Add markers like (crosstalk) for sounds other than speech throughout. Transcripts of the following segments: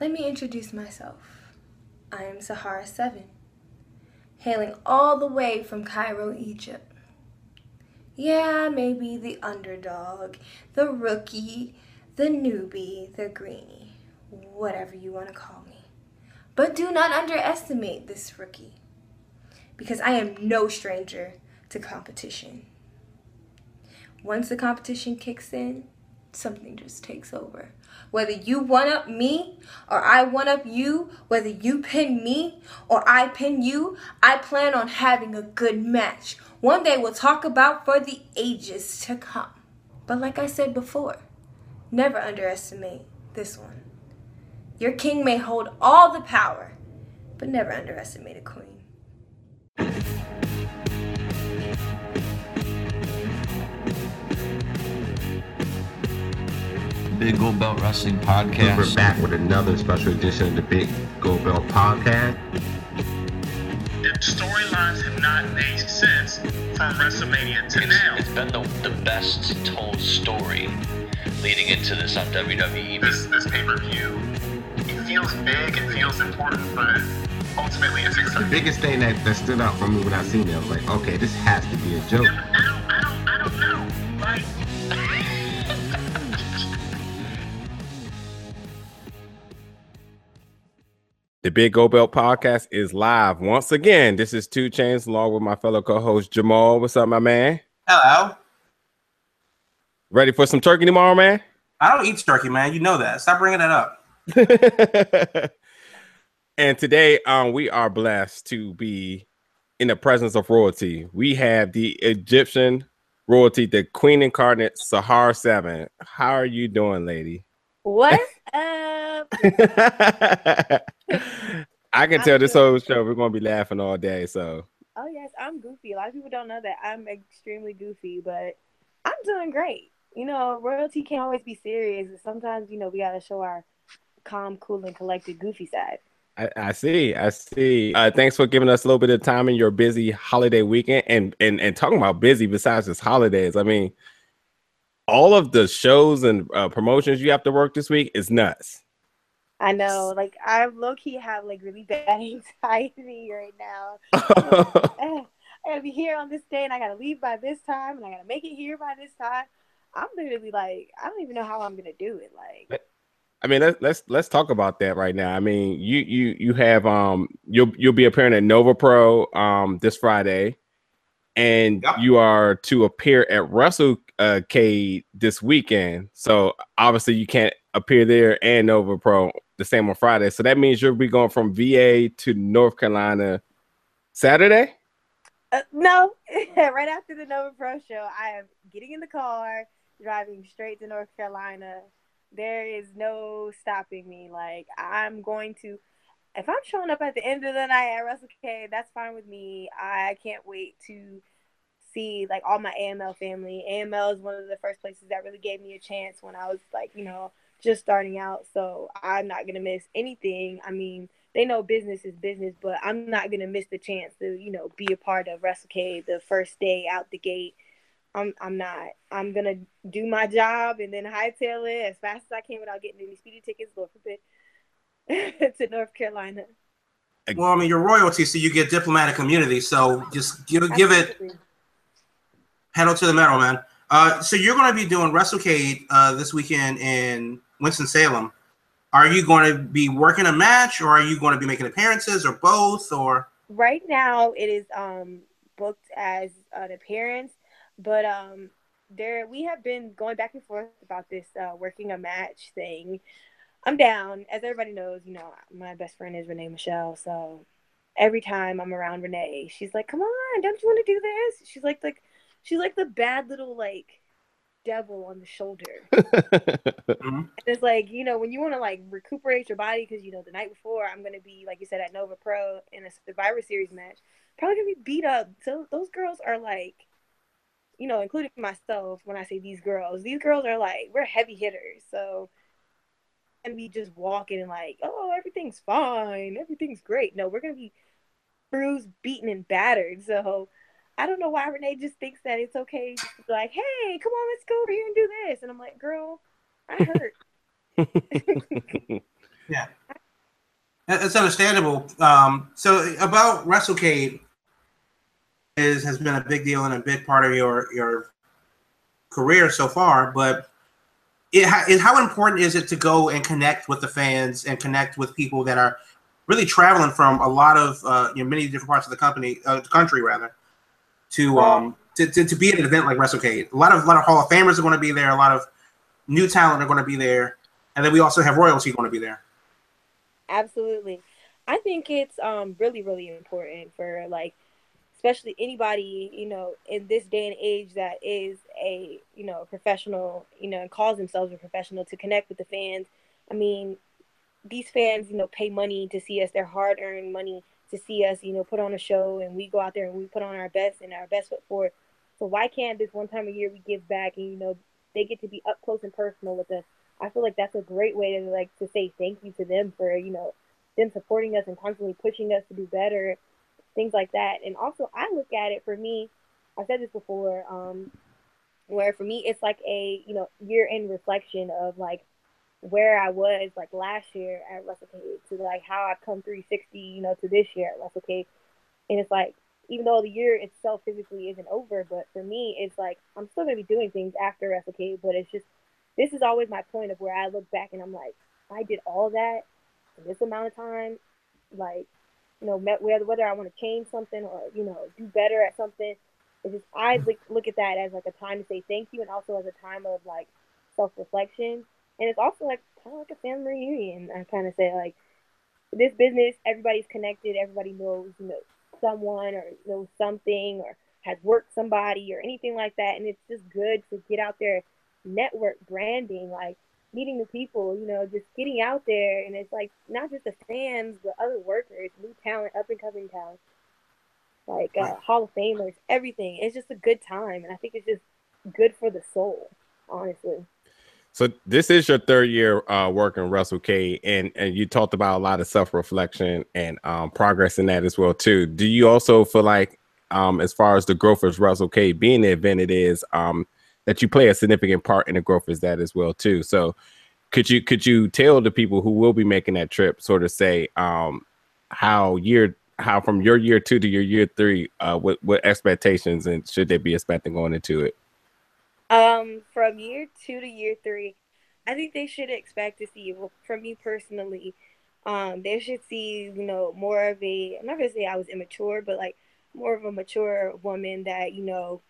Let me introduce myself. I am Sahara 7, hailing all the way from Cairo, Egypt. Yeah, I may be the underdog, the rookie, the newbie, the greenie, whatever you want to call me. But do not underestimate this rookie, because I am no stranger to competition. Once the competition kicks in, something just takes over. Whether you one up me or I one up you, whether you pin me or I pin you, I plan on having a good match. One day we'll talk about for the ages to come. But like I said before, never underestimate this one. Your king may hold all the power, but never underestimate a queen. Big Gold Belt Wrestling Podcast. We're back with another special edition of the Big Gold Belt Podcast. The storylines have not made sense from WrestleMania to It's, now. it's been the, the best told story leading into this on WWE. This this pay per view, it feels big, it feels important, but ultimately it's The biggest thing that, that stood out for me when I seen it, I was like, okay, this has to be a joke. The Big Gold Belt podcast is live once again. This is Two Chains along with my fellow co-host Jamal. What's up, my man? Hello. Ready for some turkey tomorrow, man? I don't eat turkey, man. You know that. Stop bringing that up. (laughs) and today, um, we are blessed to be in the presence of royalty. We have the Egyptian royalty, the Queen Incarnate Sahar Seven. How are you doing, lady? What's (laughs) up? (laughs) I can tell this whole show we're gonna be laughing all day. So Oh yes, I'm goofy. A lot of people don't know that I'm extremely goofy, but I'm doing great. You know, royalty can't always be serious. Sometimes, you know, we gotta show our calm, cool, and collected goofy side. I, I see, I see. Uh, thanks for giving us a little bit of time in your busy holiday weekend, and and and talking about busy besides just holidays. I mean, all of the shows and uh, promotions you have to work this week is nuts. I know, like I low key have like really bad (laughs) anxiety right now. (laughs) (sighs) I gotta be here on this day and I gotta leave by this time and I gotta make it here by this time. I'm literally like, I don't even know how I'm gonna do it. Like I mean, let's let's let's talk about that right now. I mean, you you you have um you'll you'll be appearing at Nova Pro um this Friday, and Yep. you are to appear at Wrestle uh, Cade this weekend. So obviously you can't appear there and Nova Pro the same on Friday. So that means you'll be going from VA to North Carolina Saturday. Uh, no, (laughs) right after the Nova Pro show, I am getting in the car, driving straight to North Carolina. There is no stopping me. Like I'm going to, if I'm showing up at the end of the night at Russell K, that's fine with me. I can't wait to see like all my AML family. AML is one of the first places that really gave me a chance when I was like, you know, just starting out. So I'm not gonna miss anything. I mean, they know business is business, but I'm not gonna miss the chance to, you know, be a part of WrestleCade the first day out the gate. I'm I'm not. I'm gonna do my job and then hightail it as fast as I can without getting any speedy tickets, Lord forbid, (laughs) to North Carolina. Well, I mean, you're royalty, so you get diplomatic immunity. So just give give it pedal to the metal, man. Uh, so you're going to be doing WrestleCade uh, this weekend in Winston Salem. Are you going to be working a match, or are you going to be making appearances, or both, or? Right now it is um booked as an appearance but um there we have been going back and forth about this uh working a match thing. I'm down. As everybody knows you know my best friend is renee michelle so every time i'm around renee she's like come on don't you want to do this? She's like like she's like the bad little like devil on the shoulder (laughs) And it's like, you know, when you want to like recuperate your body, because you know the night before I'm gonna be, like you said, at Nova Pro in a Survivor Series match, probably gonna be beat up. So those girls are like, you know, including myself. When I say these girls, these girls are like we're heavy hitters. So and be just walking and like, oh, everything's fine, everything's great. No, we're gonna be bruised, beaten, and battered. So I don't know why Renee just thinks that it's okay just like, hey, come on, let's go over here and do this. And I'm like, girl, I hurt. (laughs) (laughs) Yeah. I That's understandable. Um, so about WrestleCade is has been a big deal and a big part of your your career so far, but it, it, how important is it to go and connect with the fans and connect with people that are really traveling from a lot of uh, you know many different parts of the company uh, the country rather to um to, to, to be at an event like WrestleCade. A lot of a lot of Hall of Famers are going to be there. A lot of new talent are going to be there, and then we also have royalty going to be there. Absolutely. I think it's um really really important for like especially anybody, you know, in this day and age that is a, you know, a professional, you know, and calls themselves a professional to connect with the fans. I mean, these fans, you know, pay money to see us, their hard-earned money to see us, you know, put on a show and we go out there and we put on our best and our best foot forward. So why can't this one time a year we give back and you know they get to be up close and personal with us? I feel like that's a great way to like to say thank you to them for you know them supporting us and constantly pushing us to do better, things like that. And also, I look at it for me. I've said this before, um, where for me it's like a you know year end reflection of like where I was like last year at WrestleCade to like how I've come 360, you know, to this year at WrestleCade. And it's like, even though the year itself physically isn't over, but for me, it's like I'm still gonna be doing things after WrestleCade, but it's just this is always my point of where I look back and I'm like, I did all that in this amount of time, like, you know, met whether whether I want to change something or you know do better at something. It's just I look look at that as like a time to say thank you and also as a time of like self reflection and it's also like kind of like a family reunion. I kind of say like this business, everybody's connected. Everybody knows you know someone or knows something or has worked somebody or anything like that. And it's just good to get out there, network branding, like meeting new people. You know, just getting out there, and it's like not just the fans, but other workers, new talent, up and coming talent, like uh, Hall of Famers, everything. It's just a good time, and I think it's just good for the soul, honestly. So this is your third year uh, working WrestleCade, and and you talked about a lot of self reflection and um, progress in that as well too. Do you also feel like, um, as far as the growth of WrestleCade being the event it is, um, that you play a significant part in the growth as that as well too? So could you could you tell the people who will be making that trip sort of say um, how year how from your year two to your year three, uh, what what expectations and should they be expecting going into it? Um, from year two to year three, I think they should expect to see. from me personally, um, they should see you know more of a. I'm not gonna say I was immature, but like more of a mature woman that you know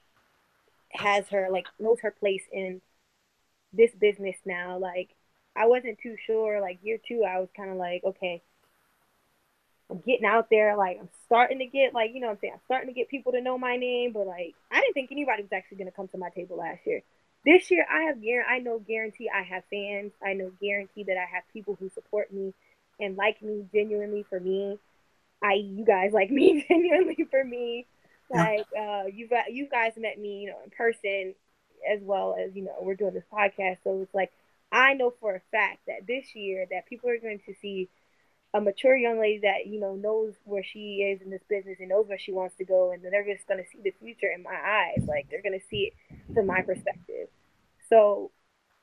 has her like knows her place in this business now. Like I wasn't too sure. Like year two, I was kind of like, okay, I'm getting out there. Like I'm starting to get like you know what I'm saying I'm starting to get people to know my name, but like I didn't think anybody was actually gonna come to my table last year. This year I have I know guarantee I have fans. I know guarantee that I have people who support me and like me genuinely for me. I you guys like me (laughs) genuinely for me. Like uh you got you guys met me, you know, in person as well as, you know, we're doing this podcast. So it's like I know for a fact that this year that people are going to see a mature young lady that you know knows where she is in this business and knows where she wants to go and they're just going to see the future in my eyes. Like they're going to see it from my perspective. So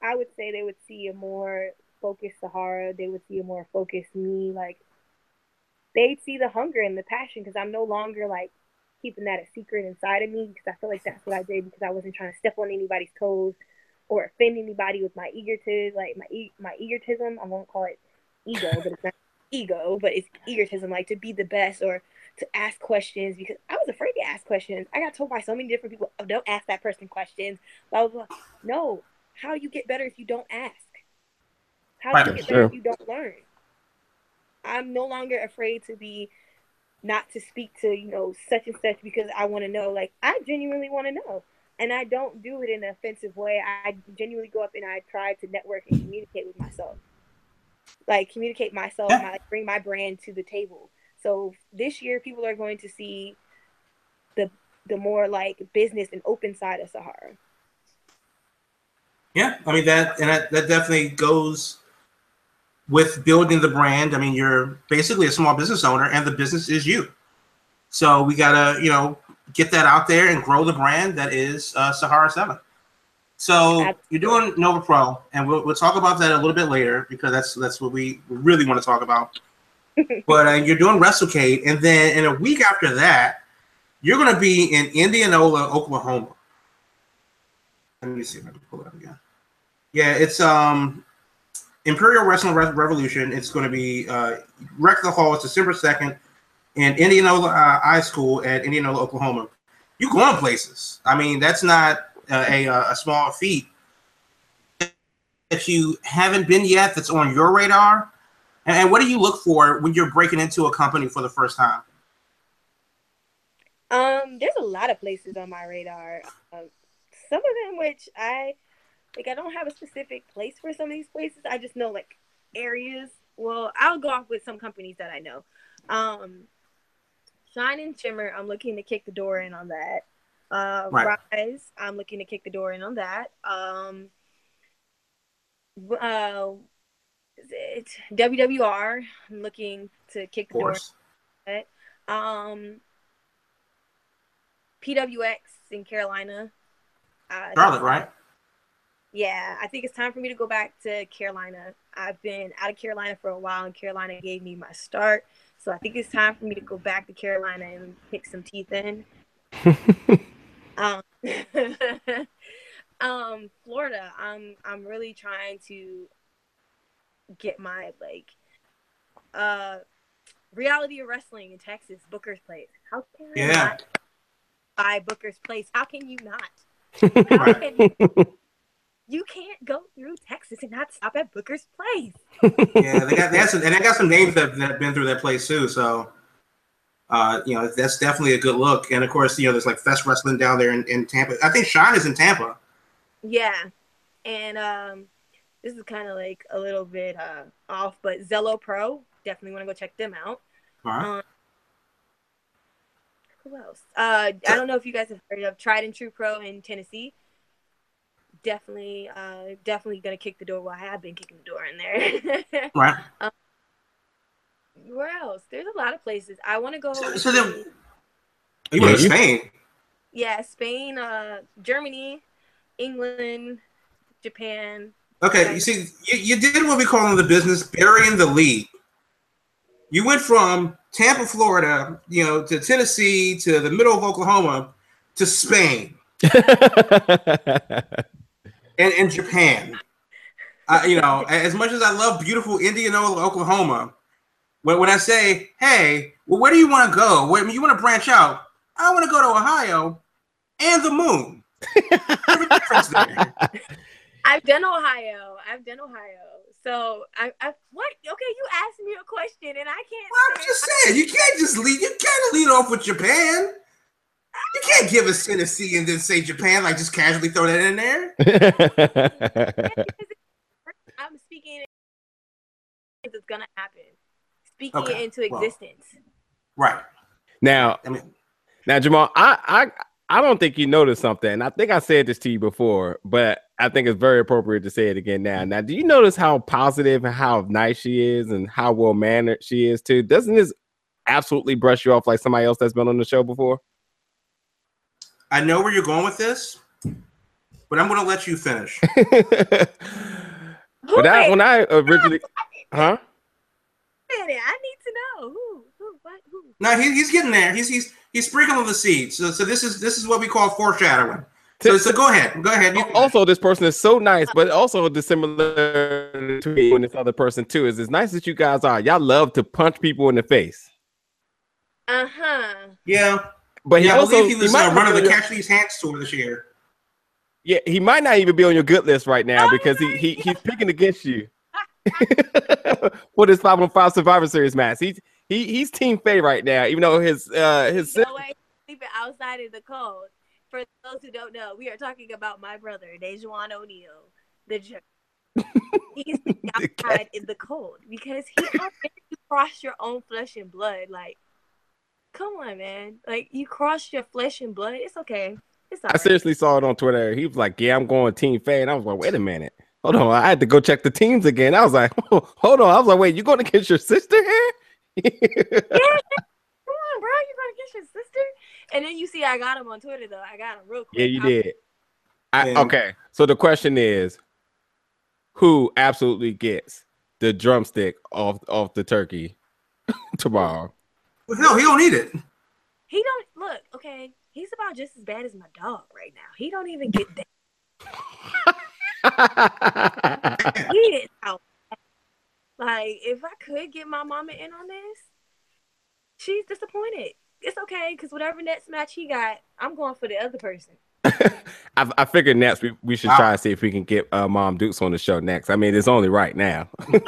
i would say they would see a more focused sahara. They would see a more focused me. Like they'd see the hunger and the passion because i'm no longer like keeping that a secret inside of me because i feel like that's what i did because i wasn't trying to step on anybody's toes or offend anybody with my egotism like my e- my egotism. I won't call it ego but it's not ego, but it's egotism, like to be the best or to ask questions because I was afraid to ask questions. I got told by so many different people, oh, don't ask that person questions. Blah, blah, blah. No, how you get better if you don't ask? How do you get better sure. if you don't learn? I'm no longer afraid to be not to speak to, you know, such and such because I want to know. Like, I genuinely want to know. And I don't do it in an offensive way. I genuinely go up and I try to network and communicate with myself like communicate myself, Yeah. my, like, bring my brand to the table. So this year, people are going to see the the more like business and open side of Sahara. Yeah, I mean that, and that, that definitely goes with building the brand. I mean, you're basically a small business owner, and the business is you. So we gotta, you know, get that out there and grow the brand that is uh, Sahara Seven. So you're doing Nova Pro, and we'll, we'll talk about that a little bit later because that's that's what we really want to talk about. (laughs) but uh, you're doing WrestleCade, and then in a week after that, you're going to be in Indianola, Oklahoma. Let me see if I can pull it up again. Yeah, it's um Imperial Wrestling Re- Revolution. It's going to be uh, Wreck the Hall. It's December second in Indianola uh, High School at Indianola, Oklahoma. You going places? I mean, that's not a a, a small feat. If you haven't been yet, that's on your radar. And, and what do you look for when you're breaking into a company for the first time? Um, there's a lot of places on my radar. Um, some of them which I like. I don't have a specific place for some of these places. I just know like areas. Well, I'll go off with some companies that I know. Um, Shine and Shimmer. I'm looking to kick the door in on that. Uh, Right. Rise. I'm looking to kick the door in on that. Um, uh, is it WWR. I'm looking to kick Of the door course. it. Um, PWX in Carolina. Uh, Charlotte, right? Yeah, I think it's time for me to go back to Carolina. I've been out of Carolina for a while, and Carolina gave me my start. So I think it's time for me to go back to Carolina and pick some teeth in. (laughs) um, (laughs) um, Florida. I'm I'm really trying to get my like uh reality of wrestling in Texas, Booker's Place. How can I Yeah. not buy Booker's Place? How can you not? (laughs) How can you can't go through Texas and not stop at Booker's Place. yeah, they got they got some and they got some names that, that have been through that place too. So, uh, you know, that's definitely a good look. And of course, you know, there's like Fest Wrestling down there in, in Tampa. I think Shine is in Tampa. Yeah. And um this is kind of like a little bit uh off, but Zelo Pro, definitely want to go check them out. All right. Um, who else? Uh I don't know if you guys have heard of Tried and True Pro in Tennessee. Definitely uh definitely gonna kick the door. Well, I have been kicking the door in there. (laughs) Right. Where else? There's a lot of places. I want to go. So- so then- You went to Yeah, Spain. yeah, Spain, uh, Germany, England, Japan. Okay, you see, you, you did what we call in the business burying the lead. You went from Tampa, Florida, you know, to Tennessee, to the middle of Oklahoma, to Spain (laughs) and, and Japan. Uh, you know, as much as I love beautiful Indianola, Oklahoma, when, when I say, hey, well, where do you want to go? Where you want to branch out? I want to go to Ohio and the moon. There's a difference there. (laughs) I've done Ohio. I've done Ohio. So I, I what? Okay, you asked me a question and I can't. Well, I'm say- just saying, you can't just lead. You can't lead off with Japan. You can't give us Tennessee and then say Japan, like just casually throw that in there. (laughs) I'm speaking. It's gonna happen. Speaking Okay, it into well. existence. Right. now, I mean, now, Jamal, I, I, I don't think you noticed something. and I think I said this to you before, but I think it's very appropriate to say it again now. Now, do you notice how positive and how nice she is, and how well mannered she is too? Doesn't this absolutely brush you off like somebody else that's been on the show before? I know where you're going with this, but I'm going to let you finish. (laughs) When I when I originally, huh? It? I need to know who, who, what, who. No, he, he's getting there. He's he's he's sprinkling the seeds. So, so this is this is what we call foreshadowing. So, so go ahead, go ahead. Also, this person is so nice, but also dissimilar to me and this other person too. Is as nice as you guys are, y'all love to punch people in the face. Uh huh. yeah, But he yeah. I also believe he was might uh, running be the on your- Catch These Hands tour this year. Yeah, he might not even be on your good list right now Oh, because he, he he's picking against you (laughs) for this five on five Survivor Series match. He's he he's Team Faye right now, even though his uh his No way. Sleeping outside in the cold. For those who don't know, we are talking about my brother, Dejuan O'Neal, the jerk. (laughs) He's outside in the cold because he how dare you (laughs) cross your own flesh and blood. Like, come on, man. Like you crossed your flesh and blood. It's okay. It's all I right. seriously saw it on Twitter. He was like, "Yeah, I'm going Team Faye," and I was like, "Wait a minute, hold on." I had to go check the teams again. I was like, (laughs) "Hold on." I was like, "Wait, you going against your sister here?" yeah, (laughs) Come on, bro. You gonna get your sister? And then you see, I got him on Twitter though. I got him real quick. yeah, you did. I, Yeah. okay, so the question is, who absolutely gets the drumstick off off the turkey? (laughs) tomorrow. No, he don't need it. He don't look okay. He's about just as bad as my dog right now. He don't even get that. (laughs) He out. Like if I could get my mama in on this, she's disappointed. It's okay because whatever next match he got, I'm going for the other person. (laughs) I, I figured next we, we should try and see if we can get uh, Mom Dukes on the show next. I mean, it's only right now. (laughs) I'm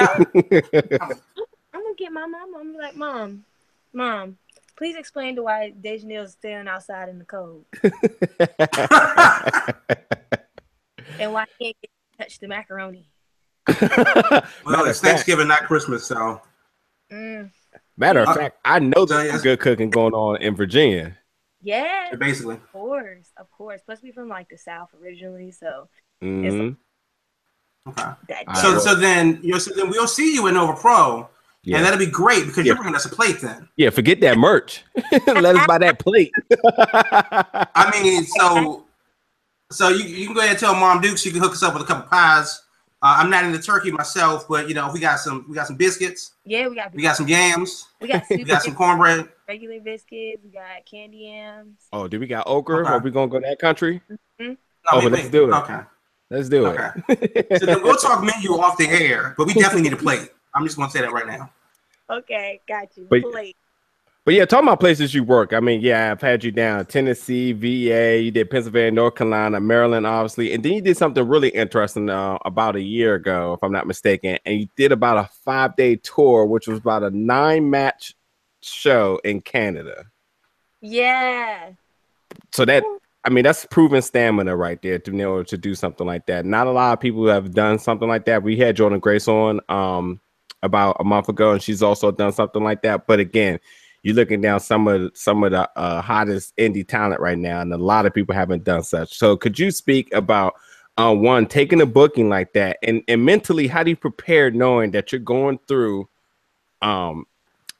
gonna get my mom. I'm like, Mom, Mom, please explain to why Dejanil's standing outside in the cold and why he can't get touch the macaroni. (laughs) Well, Matter it's Thanksgiving, not Christmas, so Mm. Matter of Uh, fact, I know there's yes. good cooking going on in Virginia. Yeah, basically. of course, of course. Plus, we from like the South originally, so Mhm. Okay. that. All So so then you so then we'll see you in Nova Pro, Yeah. and that'll be great because Yeah. you're bringing us a plate then. Yeah, forget that merch. (laughs) Let us buy that plate. (laughs) I mean, so so you, you can go ahead and tell Mom Dukes you can hook us up with a couple pies. Uh, I'm not into turkey myself, but you know we got some we got some biscuits, yeah, we got we got some yams, we got (laughs) we got some cornbread. regular biscuits, we got candy yams. oh, do we got okra? Okay. Are we gonna go that country? No, Oh, we- but let's we- do it. Okay. Let's do Okay. it. (laughs) So then we'll talk menu off the air, but we definitely need a plate. I'm just gonna say that right now. (laughs) Okay, got you. But- Plate. But yeah, talking about places you work. I mean, yeah, I've had you down Tennessee, VA, you did Pennsylvania, North Carolina, Maryland, obviously, and then you did something really interesting uh, about a year ago, if I'm not mistaken, and you did about a five day tour, which was about a nine match show in Canada. Yeah. So that I mean, that's proven stamina right there to be able to do something like that. Not a lot of people have done something like that. We had Jordynne Grace on um about a month ago, and she's also done something like that. But again, you're looking down some of some of the uh, hottest indie talent right now, and a lot of people haven't done such. So, could you speak about uh, one taking a booking like that, and and mentally, how do you prepare knowing that you're going through um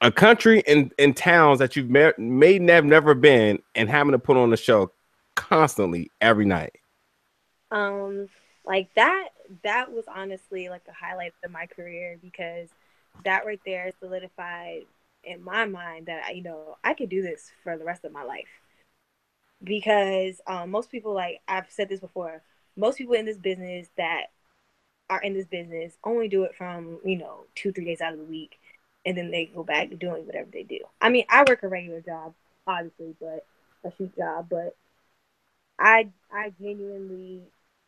a country and in towns that you've may, may have never been, and having to put on a show constantly every night? um like that that was honestly like the highlight of my career because that right there solidified in my mind that you know I could do this for the rest of my life. Because um, most people like I've said this before most people in this business that are in this business only do it from you know two three days out of the week and then they go back to doing whatever they do. I mean I work a regular job obviously but a shoot job but I I genuinely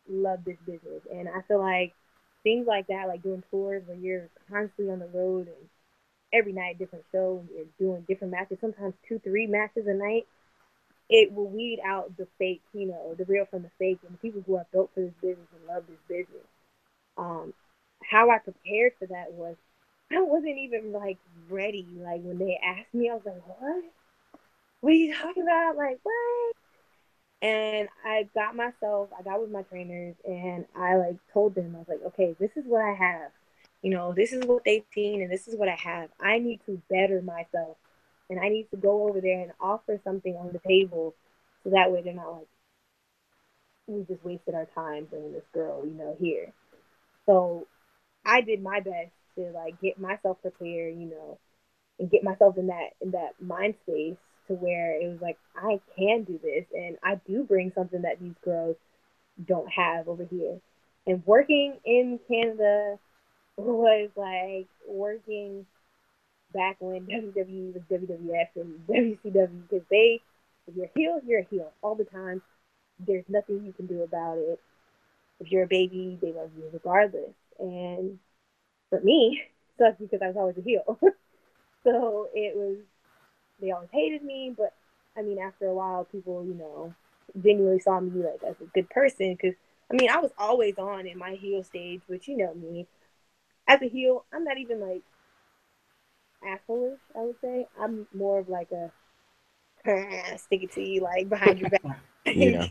love this business. And I feel like things like that, like doing tours where you're constantly on the road and every night different show you're doing different matches, sometimes two, three matches a night, it will weed out the fake, you know, the real from the fake and the people who are built for this business and love this business. Um, how I prepared for that was (laughs) I wasn't even like ready. Like when they asked me, I was like, What? What are you talking about? Like, what? and I got myself, I got with my trainers and I like told them, I was like, okay, this is what I have. You know, this is what they've seen and this is what I have. I need to better myself and I need to go over there and offer something on the table so that way they're not like, we just wasted our time bringing this girl, you know, here. So I did my best to like get myself prepared, you know, and get myself in that in that mind space to where it was like I can do this and I do bring something that these girls don't have over here. And working in Canada was like working back when WWE was WWF and WCW because they, if you're a heel, you're a heel all the time. There's nothing you can do about it. If you're a baby, they love you regardless. And for me, sucks because I was always a heel. (laughs) so it was they always hated me, but I mean, after a while, people, you know, genuinely saw me like as a good person. Because I mean, I was always on in my heel stage, but you know me, as a heel, I'm not even like assholeish. I would say I'm more of like a stick it to you, like behind your back. (laughs) (laughs) Yeah.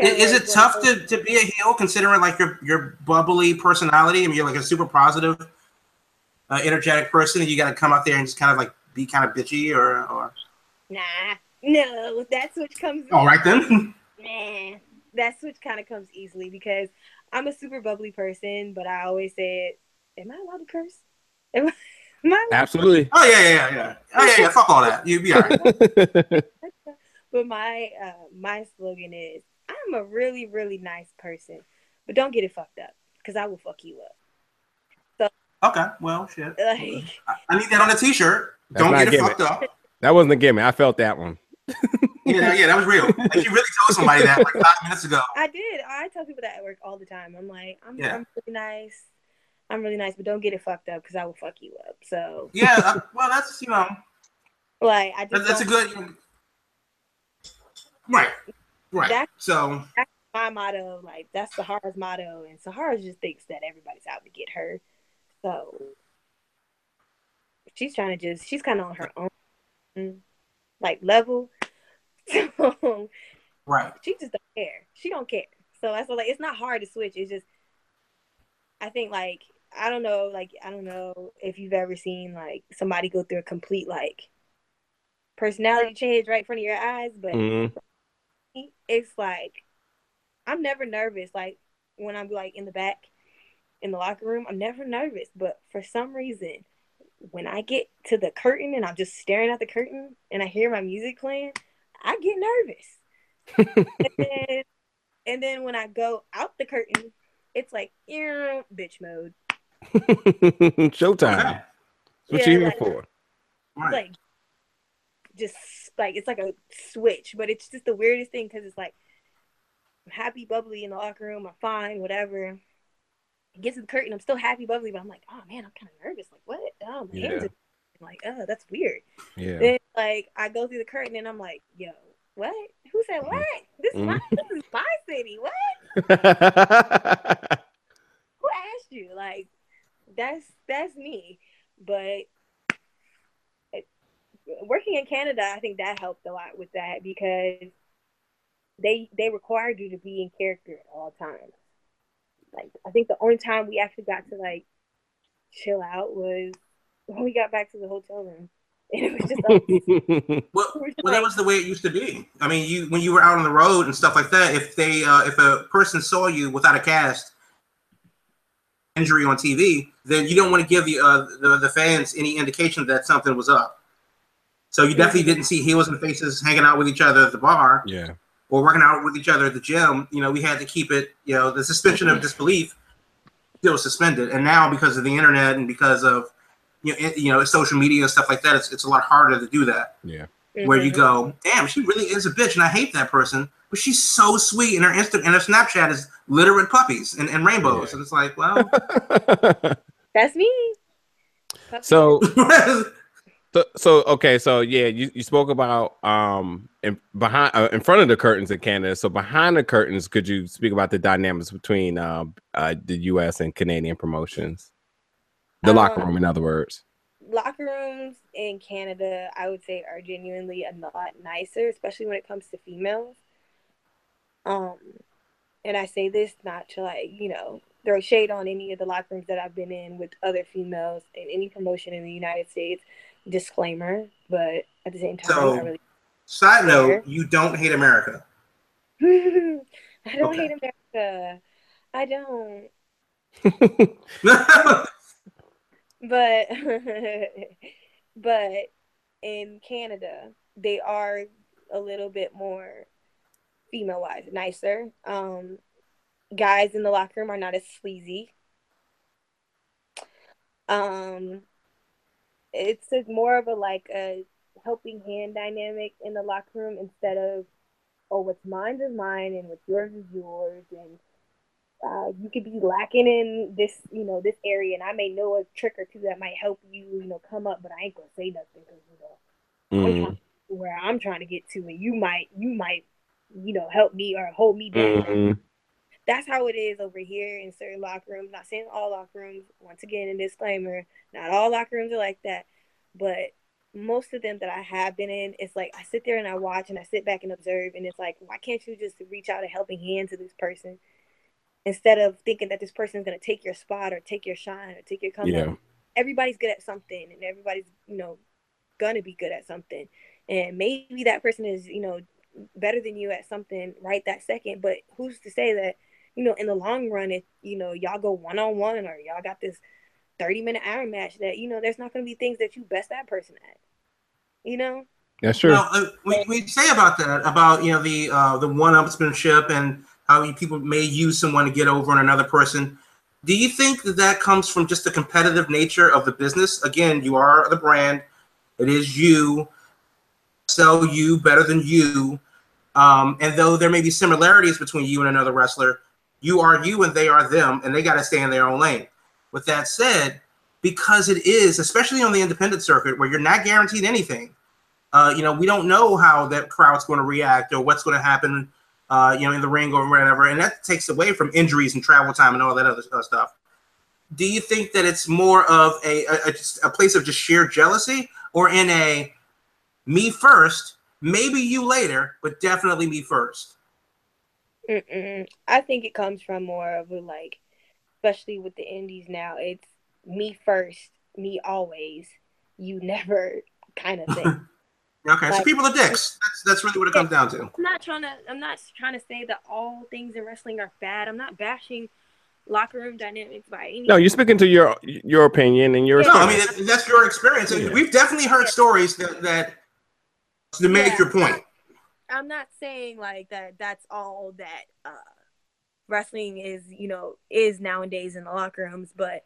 Is, is it tough to, to be a heel considering like your your bubbly personality? I mean, you're like a super positive, uh, energetic person, and you got to come out there and just kind of like be kind of bitchy or or. Nah, no, that switch comes. All right then. Nah, that switch kind of comes easily because I'm a super bubbly person, but I always said, "Am I allowed to curse?" (laughs) Am I- My Absolutely. Oh yeah, yeah, yeah, yeah. Oh yeah, yeah. Fuck all that. You be alright. (laughs) but my uh my slogan is I'm a really really nice person, but don't get it fucked up because I will fuck you up. Okay, well, shit. (laughs) Like I, I need that on a t-shirt. Don't not get it gimmick. fucked up. that wasn't a gimmick. I felt that one. Yeah, yeah, that was real. Like you really told somebody that like five minutes ago. I did. I tell people that at work all the time. I'm like, I'm, Yeah. I'm really nice. I'm really nice, but don't get it fucked up because I will fuck you up. So Yeah, uh, well, that's you know, like I just that's a good. Right, right. That- So my motto. Like that's Sahara's motto, and Sahara just thinks that everybody's out to get her. So she's trying to just she's kind of on her own like level. (laughs) So right. she just don't care. She don't care. So that's why, like it's not hard to switch. It's just I think like I don't know like I don't know if you've ever seen like somebody go through a complete like personality change right in front of your eyes, but Mhm. it's like I'm never nervous. Like when I'm like in the back in the locker room, I'm never nervous. But for some reason, when I get to the curtain and I'm just staring at the curtain and I hear my music playing, I get nervous. and, (laughs) then, and then when I go out the curtain, it's like "Ew, bitch mode. Showtime. Okay. That's what Yeah, you here like- for. Right. Like just like it's like a switch, but it's just the weirdest thing because it's like I'm happy, bubbly in the locker room. I'm fine, whatever. It gets to the curtain. I'm still happy, bubbly, but I'm like, oh man, I'm kind of nervous. Like what? Oh, my hands Yeah. Are like, oh, that's weird. Yeah. Then like I go through the curtain and I'm like, yo, what? Who said mm-hmm. what? This is my mm-hmm. this is my city. What? (laughs) Who asked you? Like that's that's me. But it, working in Canada, I think that helped a lot with that because they they required you to be in character at all times. Like I think the only time we actually got to like chill out was when we got back to the hotel room. (laughs) And it was just. (laughs) Well, We were just well, that was the way it used to be. I mean, you when you were out on the road and stuff like that. If they, uh, if a person saw you without a cast injury on TV, then you don't want to give the, uh, the the fans any indication that something was up. So you definitely didn't see heels and faces hanging out with each other at the bar yeah. or working out with each other at the gym. You know, we had to keep it. You know, the suspension of disbelief still suspended, and now because of the internet and because of you know, you know social media and stuff like that, it's, it's a lot harder to do that Yeah. where you Mhm. go, damn, she really is a bitch, and I hate that person, but she's so sweet, and her Insta and her Snapchat is littered with puppies and, and rainbows, Yeah. and it's like, well, (laughs) That's me. (laughs) so (laughs) So, so okay, so yeah, you, you spoke about um in behind uh, in front of the curtains in Canada. So behind the curtains, could you speak about the dynamics between uh, uh the U.S. and Canadian promotions, the locker Um, room, in other words? locker rooms in Canada, I would say, are genuinely a lot nicer, especially when it comes to females. Um, and I say this not to like you know throw shade on any of the locker rooms that I've been in with other females in any promotion in the United States. Disclaimer, but at the same time, So- I really side note, you don't hate America. (laughs) I don't Okay. hate America. I don't. (laughs) (laughs) but (laughs) but in Canada, they are a little bit more female wise, nicer. Um, guys in the locker room are not as sleazy. Um, it's a, more of a like a helping hand dynamic in the locker room instead of oh what's mine is mine and what's yours is yours and uh, you could be lacking in this, you know, this area, and I may know a trick or two that might help you, you know, come up, but I ain't gonna say nothing because you know I'm trying to where I'm trying to get to, and you might, you might, you know, help me or hold me down. Mhm. That's how it is over here in certain locker rooms. Not saying all locker rooms. Once again, a disclaimer: not all locker rooms are like that, but most of them that I have been in, it's like I sit there and I watch and I sit back and observe, and it's like, why can't you just reach out a helping hand to this person instead of thinking that this person is going to take your spot or take your shine or take your come Yeah. everybody's good at something and everybody's you know gonna be good at something and maybe that person is you know better than you at something right that second but who's to say that you know in the long run if you know y'all go one-on-one or y'all got this 30 minute iron match that you know there's not going to be things that you best that person at you know That's true. Well, uh, we, we say about that about you know the uh, the one-upsmanship and how people may use someone to get over on another person. Do you think that that comes from just the competitive nature of the business? Again, you are the brand. It is you. Sell you better than you. Um, and though there may be similarities between you and another wrestler, you are you and they are them, and they got to stay in their own lane. With that said, because it is, especially on the independent circuit where you're not guaranteed anything, uh, you know, we don't know how that crowd's going to react or what's going to happen, uh, you know, in the ring or whatever, and that takes away from injuries and travel time and all that other stuff. Do you think that it's more of a a, a, just a place of just sheer jealousy, or in a me first, maybe you later, but definitely me first? Mm-mm. I think it comes from more of a like, especially with the indies now, it's me first, me always, you never (laughs) kind of thing. (laughs) Okay, so people are dicks. That's that's really what it comes down to. I'm not trying to. I'm not trying to say that all things in wrestling are bad. I'm not bashing locker room dynamics by any. No, you're speaking to your your opinion and your. No, I mean that- that's your experience. and Yeah. We've definitely heard stories that that to make Yeah. your point. I'm not saying like that. That's all that uh, wrestling is. You know, is nowadays in the locker rooms, but.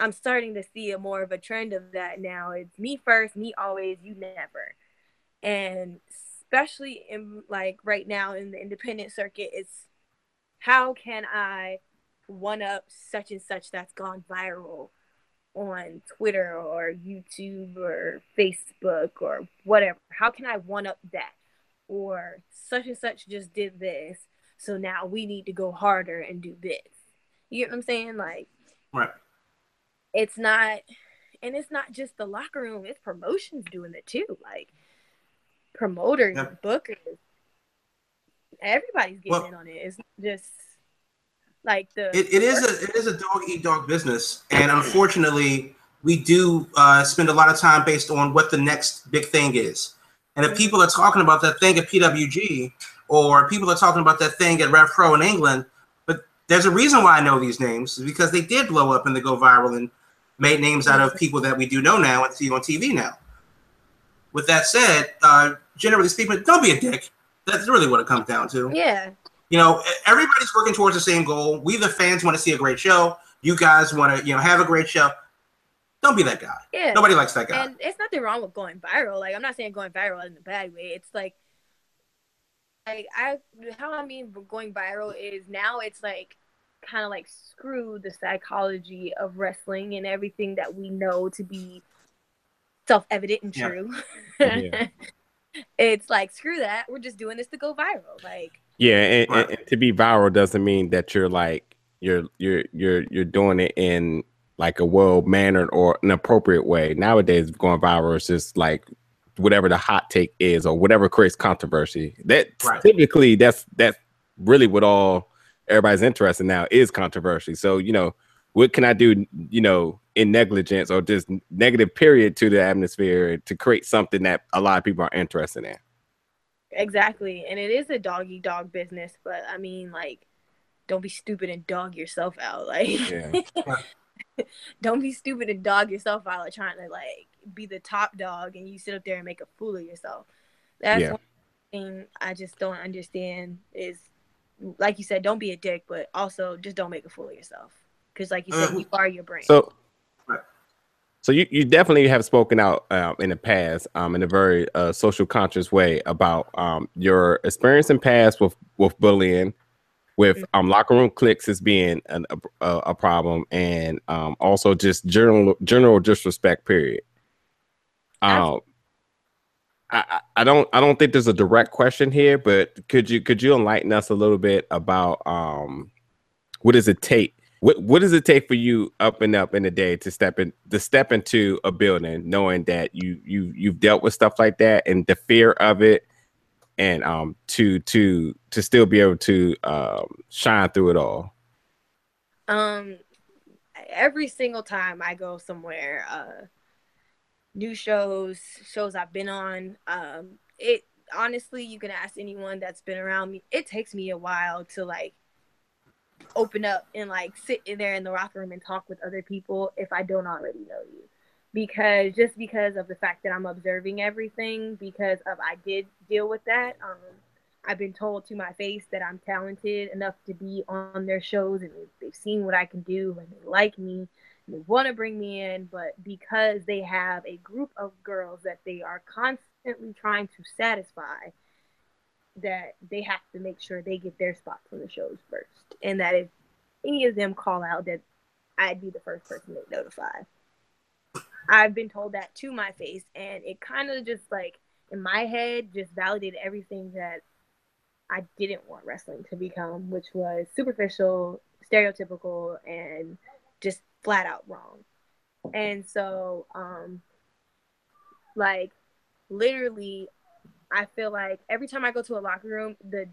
I'm starting to see a more of a trend of that now. It's me first, me always, you never. And especially in like right now in the independent circuit, it's how can I one up such and such that's gone viral on Twitter or YouTube or Facebook or whatever? How can I one up that? Or such and such just did this, so now we need to go harder and do this. You get what I'm saying? Like, Right. it's not, and it's not just the locker room, it's promotions doing it too. Like, promoters, bookers, everybody's getting Well- in on it. It's just like the. It, it is a it is a dog eat dog business, and unfortunately, we do uh, spend a lot of time based on what the next big thing is. And if people are talking about that thing at PWG, or people are talking about that thing at Rev Pro in England, but there's a reason why I know these names because they did blow up and they go viral and made names out of people that we do know now and see on TV now. With that said, uh, generally speaking, don't be a dick. That's really what it comes down to yeah, you know, everybody's working towards the same goal. We, the fans, want to see a great show. You guys want to, you know, have a great show. Don't be that guy. yeah. Nobody likes that guy. And it's nothing wrong with going viral. Like I'm not saying going viral in a bad way. It's like like I how I mean going viral is now it's like kind of like screw the psychology of wrestling and everything that we know to be self-evident and true. Yeah. (laughs) it's like screw that. We're just doing this to go viral. Like Yeah, and, and, and to be viral doesn't mean that you're like you're you're you're you're doing it in like a well mannered or an appropriate way. Nowadays, going viral is just like whatever the hot take is or whatever creates controversy. That Right. typically that's that's really what all everybody's interested in now is controversy. So you know, what can I do? You know, in negligence or just negative period to the atmosphere to create something that a lot of people are interested in. exactly. And it is a doggy dog business, but I mean like don't be stupid and dog yourself out. (laughs) Like Yeah. (laughs) don't be stupid and dog yourself out like trying to like be the top dog and you sit up there and make a fool of yourself. That's Yeah. one thing I just don't understand is like you said, don't be a dick, but also just don't make a fool of yourself. Because like you said, Uh, you are your brain. So, Right. So you, you definitely have spoken out um, in the past, um, in a very uh, social conscious way about um, your experience in past with with bullying, with um, locker room cliques as being an, a, a problem, and um, also just general general disrespect. Period. Um, I, I- I don't I don't think there's a direct question here, but could you could you enlighten us a little bit about um what does it take? What what does it take for you up and up in the day to step in to step into a building knowing that you you you've dealt with stuff like that and the fear of it and um to to to still be able to um shine through it all. Um, every single time I go somewhere, uh, new shows, shows I've been on, um, it honestly, you can ask anyone that's been around me. It takes me a while to like open up and like sit in there in the locker room and talk with other people if I don't already know you. Because just because of the fact that I'm observing everything, because of I did deal with that. Um, I've been told to my face that I'm talented enough to be on their shows and they've seen what I can do and they like me and they want to bring me in, but because they have a group of girls that they are constantly trying to satisfy, that they have to make sure they get their spots on the shows first. And that if any of them call out, that I'd be the first person they notify. I've been told that to my face, and it kind of just like in my head just validated everything that I didn't want wrestling to become, which was superficial, stereotypical, and just flat out wrong. And so, um, like, literally, I feel like every time I go to a locker room, the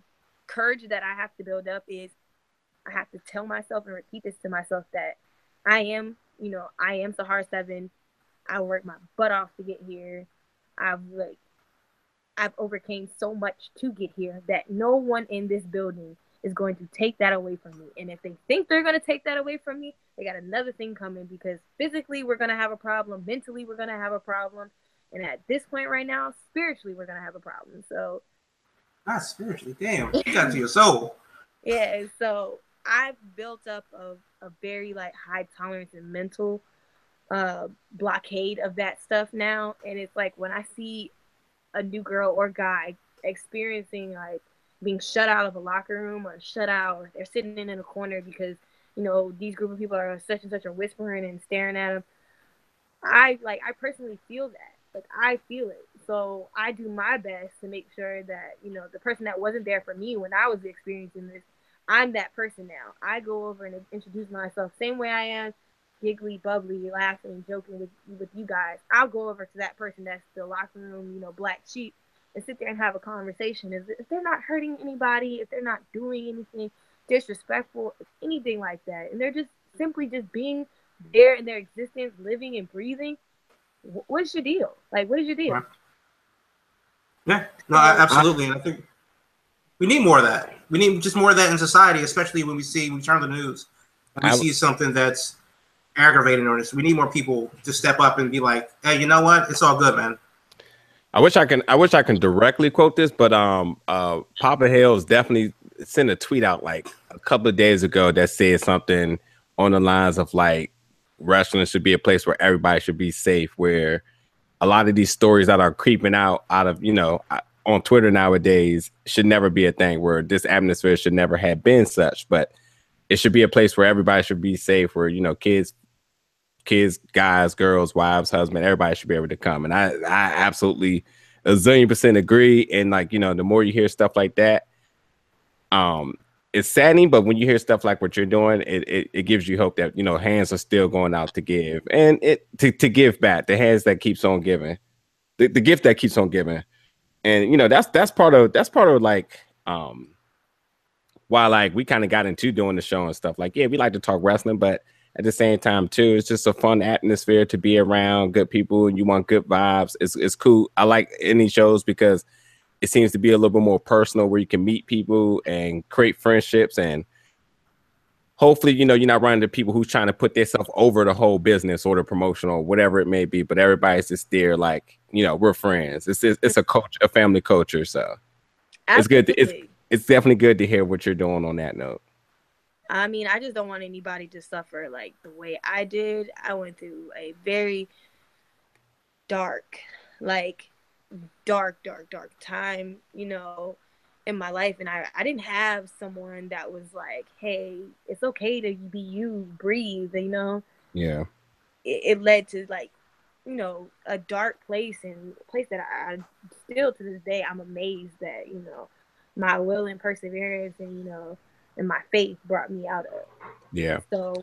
courage that I have to build up is I have to tell myself and repeat this to myself that I am, you know, I am Sahara Seven. I worked my butt off to get here. I've like I've overcame so much to get here that no one in this building is going to take that away from me. And if they think they're going to take that away from me, they got another thing coming because physically we're going to have a problem, mentally we're going to have a problem, and at this point right now, spiritually we're going to have a problem. So not spiritually, damn, you got to your soul. (laughs) Yeah, so I've built up a, a very like high tolerance and mental uh blockade of that stuff now and it's like when I see a new girl or guy experiencing like being shut out of a locker room or shut out or they're sitting in, in a corner because you know these group of people are such and such are whispering and staring at them i like i personally feel that like i feel it. So i do my best to make sure that you know the person that wasn't there for me when i was experiencing this i'm that person now. I go over and introduce myself same way i am giggly, bubbly, laughing, joking with with you guys, I'll go over to that person that's the locker room, you know, black sheep, and sit there and have a conversation. If, if they're not hurting anybody, if they're not doing anything disrespectful, if anything like that, and they're just simply just being there in their existence, living and breathing, what's your deal? Like, what is your deal? Yeah, no, absolutely, and I think we need more of that. We need just more of that in society, especially when we see we turn on the news and we I, see something that's aggravating on this. We need more people to step up and be like, "Hey, you know what? It's all good, man." I wish I can. I wish I can directly quote this, but um, uh, Papa Hales definitely sent a tweet out like a couple of days ago that said something on the lines of like wrestling should be a place where everybody should be safe. Where a lot of these stories that are creeping out out of you know on Twitter nowadays should never be a thing. Where this atmosphere should never have been such, but it should be a place where everybody should be safe. Where you know kids kids, guys, girls, wives, husband, everybody should be able to come. And I, I absolutely a zillion percent agree. And like, you know, the more you hear stuff like that, um, it's saddening, but when you hear stuff like what you're doing, it, it, it gives you hope that you know hands are still going out to give and it to, to give back the hands that keeps on giving, the, the gift that keeps on giving, and you know that's that's part of that's part of like um why like we kind of got into doing the show and stuff like yeah we like to talk wrestling but at the same time too. It's just a fun atmosphere to be around good people and you want good vibes. It's it's cool. I like any shows because it seems to be a little bit more personal where you can meet people and create friendships and hopefully you know you're not running to people who's trying to put themselves over the whole business or the promotional whatever it may be but everybody's just there like you know we're friends it's it's, it's a culture a family culture so Absolutely. it's good to, it's it's definitely good to hear what you're doing on that note I mean, I just don't want anybody to suffer like the way I did. I went through a very dark, like dark, dark, dark time, you know, in my life. And I, I didn't have someone that was like, hey, it's okay to be you, breathe, you know? Yeah. It, it led to like, you know, a dark place and a place that I, I still to this day, I'm amazed that, you know, my will and perseverance and, you know, and my faith brought me out of. Yeah. So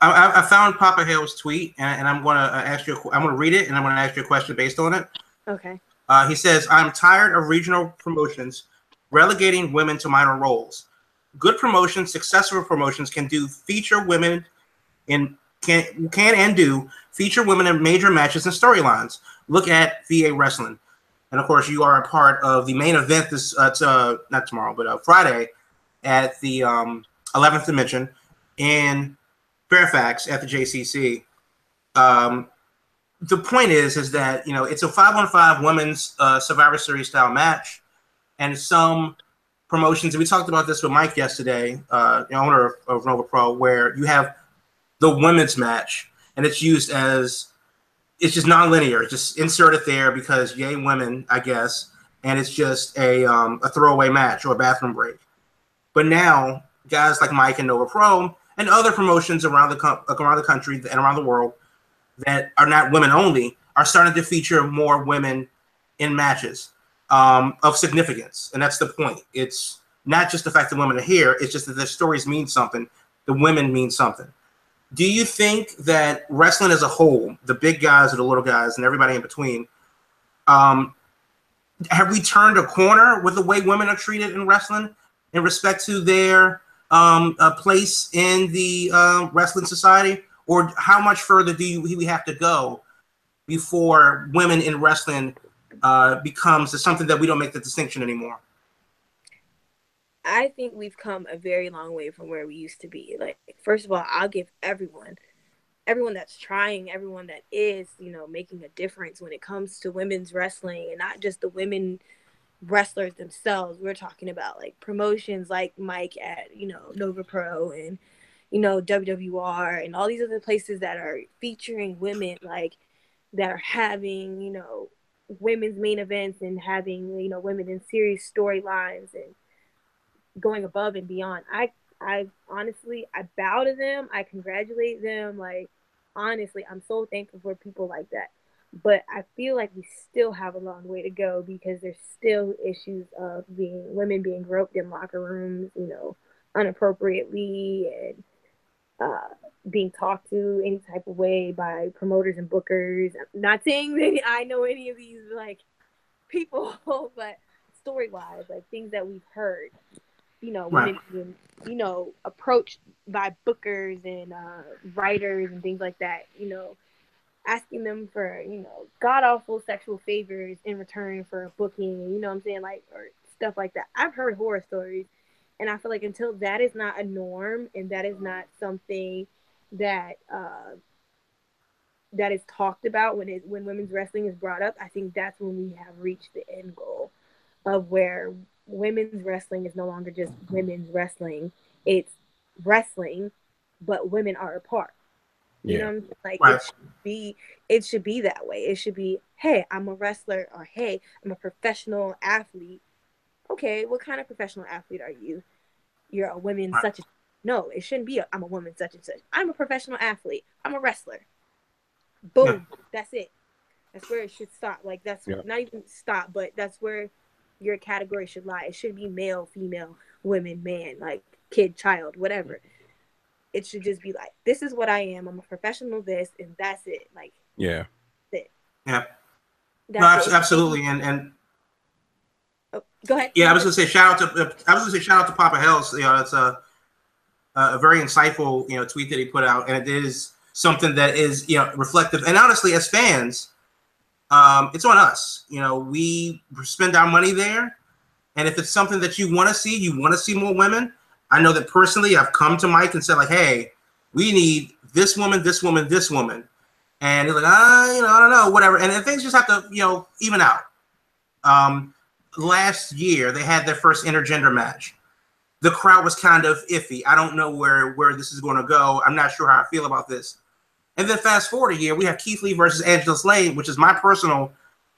I, I found Papa Hale's tweet, and, and I'm going to uh, ask you. I'm going to read it, and I'm going to ask you a question based on it. Okay. Uh, he says, "I'm tired of regional promotions relegating women to minor roles. Good promotions, successful promotions can do feature women in can can and do feature women in major matches and storylines. Look at VA Wrestling, and of course, you are a part of the main event this uh, to, uh, not tomorrow, but uh, Friday at the um, 11th Dimension in Fairfax at the JCC. Um, the point is, is that you know it's a five on five women's uh, Survivor Series style match, and some promotions. And we talked about this with Mike yesterday, uh, the owner of, of Nova Pro, where you have the women's match, and it's used as it's just non-linear. It's Just insert it there because yay women, I guess, and it's just a um, a throwaway match or a bathroom break. But now guys like Mike and Nova Pro and other promotions around the co- around the country and around the world that are not women only are starting to feature more women in matches um, of significance, and that's the point. It's not just the fact that women are here; it's just that their stories mean something. The women mean something. Do you think that wrestling as a whole, the big guys or the little guys, and everybody in between, um, have we turned a corner with the way women are treated in wrestling in respect to their um, uh, place in the uh, wrestling society, or how much further do you, we have to go before women in wrestling uh, becomes something that we don't make the distinction anymore? I think we've come a very long way from where we used to be. Like, first of all, I'll give everyone, everyone that's trying, everyone that is, you know, making a difference when it comes to women's wrestling and not just the women wrestlers themselves. We're talking about like promotions like Mike at, you know, Nova Pro and, you know, WWR and all these other places that are featuring women, like that are having, you know, women's main events and having, you know, women in serious storylines and going above and beyond. I I honestly I bow to them. I congratulate them. Like honestly, I'm so thankful for people like that. But I feel like we still have a long way to go because there's still issues of being women being groped in locker rooms, you know, inappropriately and uh, being talked to any type of way by promoters and bookers. I'm not saying that (laughs) I know any of these like people, (laughs) but story wise, like things that we've heard you know, Right. women you know, approached by bookers and uh, writers and things like that, you know, asking them for, you know, god awful sexual favors in return for a booking, you know what I'm saying? Like, or stuff like that. I've heard horror stories, and I feel like until that is not a norm and that is not something that, uh, that is talked about when it when women's wrestling is brought up, I think that's when we have reached the end goal of where women's wrestling is no longer just women's wrestling. It's wrestling, but women are a part. You know Yeah. what I'm saying? Like Right. it should be it should be that way. It should be, hey, I'm a wrestler or hey, I'm a professional athlete. Okay, what kind of professional athlete are you? You're a woman Right. such and no, it shouldn't be a, I'm a woman such and such. I'm a professional athlete. I'm a wrestler. Boom. That's it. That's where it should stop. Like that's Yeah. not even stop, but that's where your category should lie. It should be male, female, women, man, like kid, child, whatever. It should just be like, this is what I am. I'm a professional, this, and that's it. Like, Yeah. Yeah. that's No, it. absolutely. And and Oh, go ahead. yeah, I was gonna say shout out to I was gonna say shout out to Papa Hales. You know, it's a a very insightful you know tweet that he put out, and it is something that is you know reflective. And honestly, as fans, um, it's on us. You know, we spend our money there, and if it's something that you want to see, you want to see more women. I know that personally, I've come to Mike and said like, "Hey, we need this woman, this woman, this woman," and he's like, "Ah, you know, I don't know, whatever." And, and things just have to you know even out. Um, last year they had their first intergender match. The crowd was kind of iffy. I don't know where where this is going to go. I'm not sure how I feel about this. And then fast forward a year, we have Keith Lee versus Angela Slade, which is my personal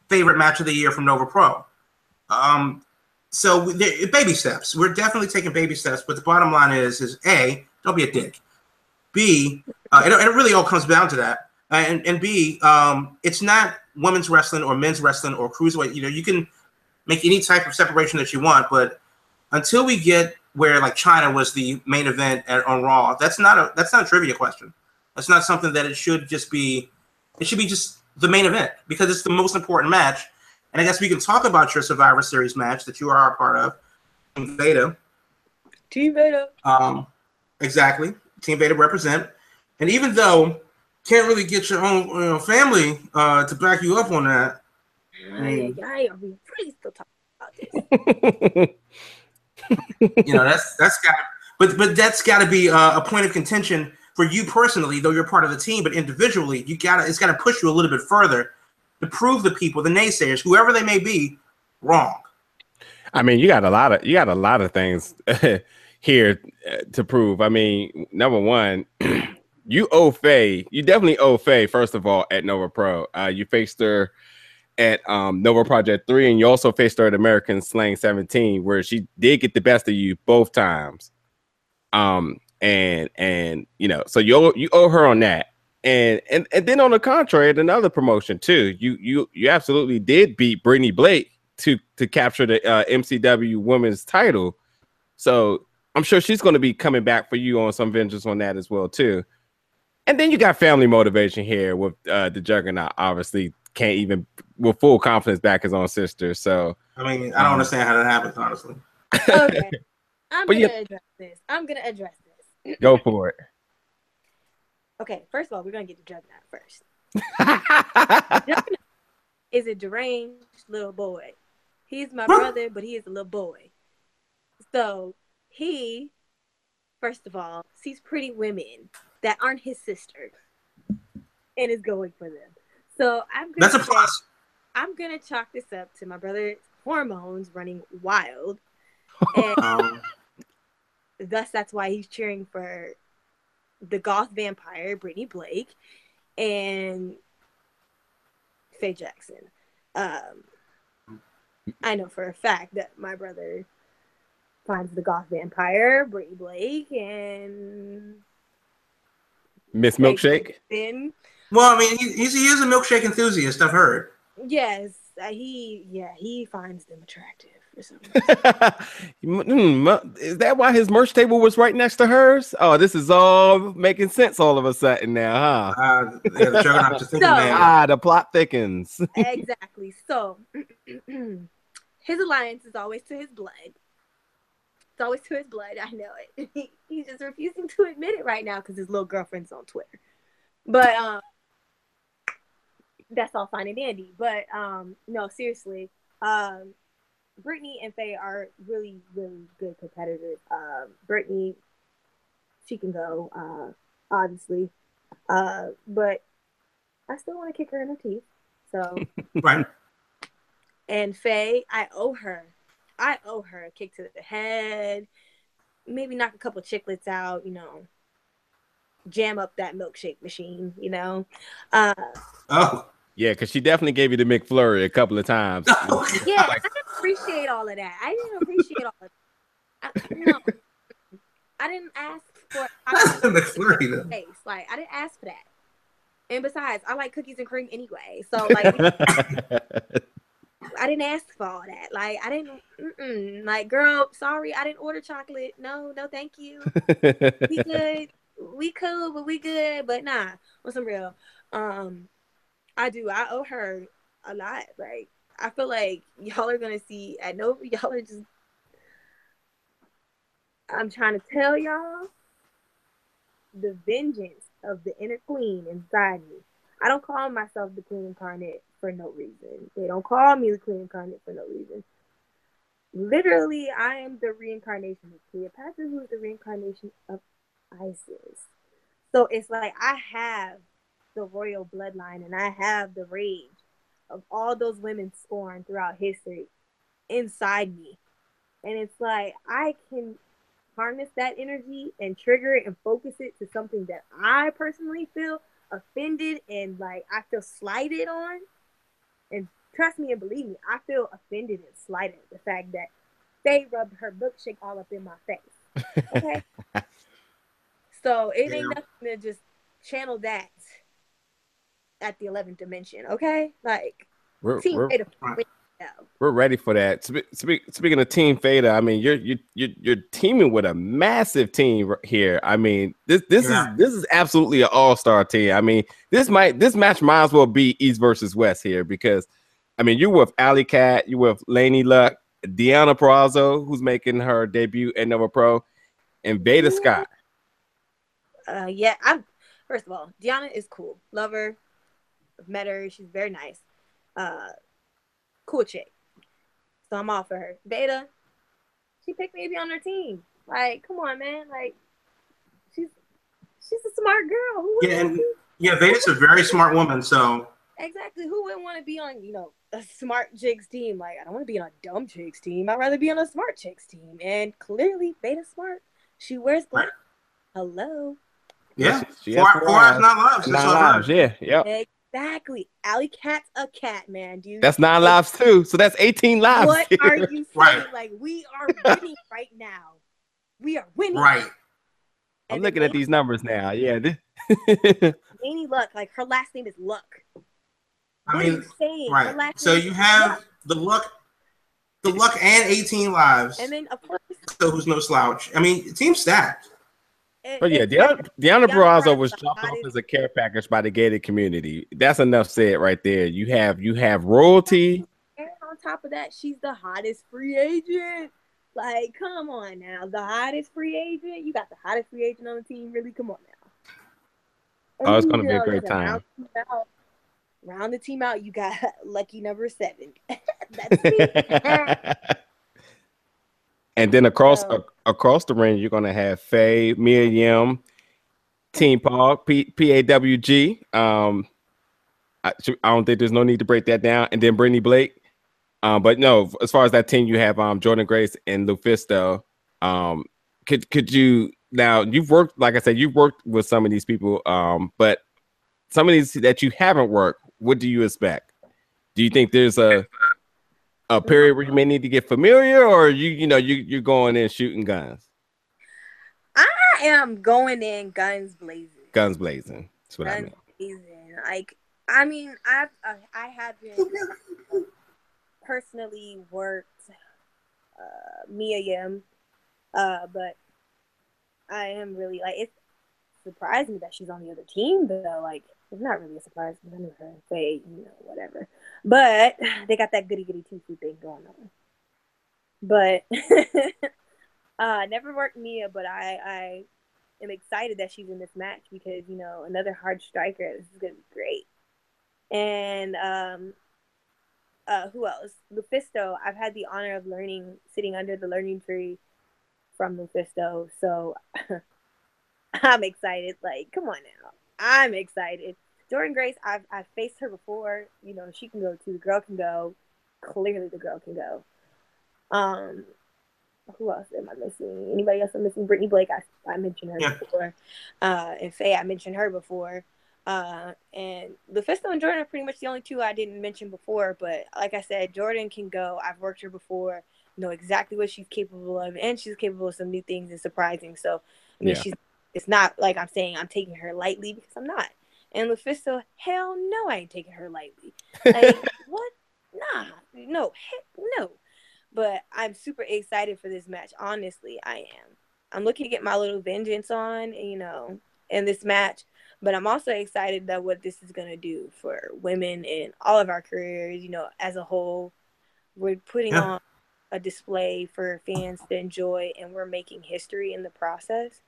favorite match of the year from Nova Pro. Um, so baby steps. We're definitely taking baby steps, but the bottom line is is a don't be a dick. B uh, it, it really all comes down to that. And and B um, it's not women's wrestling or men's wrestling or cruiserweight. You know you can make any type of separation that you want, but until we get where like Chyna was the main event at, on Raw, that's not a that's not a trivia question. That's not something that it should just be. It should be just the main event because it's the most important match. And I guess we can talk about your Survivor Series match that you are a part of, Team Veda. Team Veda. Um, exactly, Team Veda represent. And even though can't really get your own you know, family uh, to back you up on that, Ay, ay, ay, are we really still talking about this? (laughs) you know that's that's got but but that's got to be a, a point of contention for you personally, though you're part of the team. But individually, you got to it's got to push you a little bit further to prove the people, the naysayers, whoever they may be, wrong. I mean, you got a lot of you got a lot of things (laughs) here uh, to prove. I mean, number one, (clears throat) you owe Faye. You definitely owe Faye. First of all, at Nova Pro, uh, you faced her at um, Nova Project Three, and you also faced her at American Slang 17, where she did get the best of you both times. Um, and and you know, so you owe, you owe her on that. And and and then on the contrary, at another promotion too, you you you absolutely did beat Brittany Blake to to capture the uh, MCW Women's title. So I'm sure she's going to be coming back for you on some vengeance on that as well too. And then you got family motivation here with uh, the Juggernaut. Obviously, can't even with full confidence back his own sister. So I mean, I don't understand how that happens, honestly. Okay. (laughs) I'm gonna yeah- address this. I'm gonna address this. go for it. Okay, first of all, we're gonna get to Juggernaut first. (laughs) Juggernaut is a deranged little boy. He's my brother, but he is a little boy. So he, first of all, sees pretty women that aren't his sister and is going for them. So I'm gonna That's a say- plus. I'm gonna chalk this up to my brother's hormones running wild. (laughs) And Um, thus that's why he's cheering for the goth vampire Brittany Blake and Faye Jackson. Um, I know for a fact that my brother finds the goth vampire Brittany Blake and Miss Faye Milkshake. Jackson. Well, I mean, he, he's, he is a milkshake enthusiast. I've heard. Yes, uh, he yeah he finds them attractive for some. (laughs) Mm, is that why his merch table was right next to hers? Oh, this is all making sense all of a sudden now, huh? Uh, yeah, the Juggernaut just thinking, So- man. Ah, the plot thickens. (laughs) exactly. So (clears throat) his alliance is always to his blood. It's always to his blood. I know it. (laughs) He, he's just refusing to admit it right now because his little girlfriend's on Twitter. But um, that's all fine and dandy. But um, no, seriously, um, Brittany and Faye are really, really good competitors. Um, Brittany, she can go, uh, obviously, uh, but I still want to kick her in her teeth. So. (laughs) Right. And Faye, I owe her. I owe her a kick to the head. Maybe knock a couple chiclets out, you know. Jam up that milkshake machine, you know. Uh, Oh. Yeah, because she definitely gave you the McFlurry a couple of times. (laughs) yeah, Like- I appreciate all of that. I didn't appreciate all of that. I, no, I didn't ask for (laughs) That's McFlurry, though. face. Like I didn't ask for that. And besides, I like cookies and cream anyway. So like (laughs) I didn't ask for all that. Like I didn't. Mm-mm. Like girl, sorry, I didn't order chocolate. No, no, thank you. We good. We cool, but we good. But nah, on some real. Um, I do. I owe her a lot. Like I feel like y'all are gonna see at Nova. (laughs) Y'all are just. I'm trying to tell y'all the vengeance of the inner queen inside me. I don't call myself the queen incarnate for no reason. They don't call me the queen incarnate for no reason. Literally, I am the reincarnation of Cleopatra, who is the reincarnation of Isis. So it's like I have the royal bloodline and I have the rage of all those women scorned throughout history inside me. And it's like I can harness that energy and trigger it and focus it to something that I personally feel offended and like I feel slighted on. And trust me and believe me, I feel offended and slighted the fact that they rubbed her milkshake all up in my face. Okay. (laughs) so it ain't Yeah. nothing to just channel that at the 11th dimension. Okay. Like, we're, team we're, Veda Right. we're ready for that. Spe- speak, speaking of Team Veda, I mean, you're you're you're, you're teaming with a massive team here. I mean, this this Yeah. is this is absolutely an all star team. I mean, this might this match might as well be East versus West here because, I mean, you're with Alley Cat, you're with Laney Luck, Deonna Purrazzo, who's making her debut at Nova Pro, and Veda Scott. Uh, yeah, I'm. First of all, Deonna is cool. Love her. I've met her. She's very nice. Uh, cool chick. So I'm all for her. Veda, she picked me to be on her team. Like, come on, man. Like, she's she's a smart girl. Who Yeah, wouldn't- and yeah, Veda's a very smart woman. So exactly. Who wouldn't want to be on, you know, a smart chicks team? Like, I don't want to be on a dumb chicks team. I'd rather be on a smart chicks team. And clearly, Veda's smart. She wears black. Right. Hello. yeah, she four, has four four eyes, eyes. not lives. Nine That's what I lives. heard. Yeah, yep. Exactly. Alley Cat's a cat, man, dude. That's nine lives too. So that's 18 lives. What are you (laughs) saying? Right. Like, we are winning (laughs) right now. We are winning. Right. I'm looking at these numbers now. Yeah. this- (laughs) Amy Luck, like her last name is Luck. I What are mean, you saying? Her right. last So name you have Luck. the luck, the luck, and 18 lives. and then of course, So who's no slouch? I mean, team stacked. It- But yeah, Deonna, Deonna Purrazzo was dropped off as a care package by the gated community. That's enough said right there. You have you have royalty. and on top of that, she's the hottest free agent. Like, come on now, the hottest free agent. You got the hottest free agent on the team. Really, come on now. Oh, it's gonna be a great time. Round, the team out- round the team out. You got (laughs) lucky number seven. (laughs) That's me. (laughs) and then across a- across the ring, you're gonna have Faye, Mia Yim, Team Paul, P- PAWG. Um, I, I don't think there's no need to break that down. And then Brittany Blake. Um, but no, as far as that team, you have um Jordynne Grace and Lufisto. Um, could could you now you've worked like I said, you've worked with some of these people. Um, but some of these that you haven't worked, what do you expect? Do you think there's a a period where you may need to get familiar, or you you know you you're going in shooting guns, I am going in guns blazing. guns blazing. That's what I mean. blazing. Like, I mean, I've uh, I haven't personally worked uh, Mia Yim, uh, but I am really like it's surprised me that she's on the other team. Though, like, it's not really a surprise because I knew her. They, you know, whatever. But they got that goody goody two thing going on. But (laughs) uh, never worked Mia, but I I am excited that she's in this match because you know another hard striker. This is gonna be great. And um, uh, who else? Lufisto. I've had the honor of learning, sitting under the learning tree from Lufisto. So (laughs) I'm excited. Like, come on now, I'm excited. Jordynne Grace, I've I've faced her before. You know, she can go too. The girl can go. Clearly, the girl can go. Um, who else am I missing? Anybody else I'm missing? Brittany Blake, I, I mentioned her Yeah. before. Uh, and Faye, I mentioned her before. Uh, and Lufisto and Jordynne are pretty much the only two I didn't mention before. But like I said, Jordynne can go. I've worked her before, know exactly what she's capable of, and she's capable of some new things and surprising. So, I mean, Yeah. she's it's not like I'm saying I'm taking her lightly because I'm not. And Lufisto, hell no, I ain't taking her lightly. (laughs) Like, what? Nah, no, heck no. But I'm super excited for this match. Honestly, I am. I'm looking to get my little vengeance on, you know, in this match. But I'm also excited that what this is gonna do for women in all of our careers, you know, as a whole. We're putting Yeah. on a display for fans to enjoy, and we're making history in the process.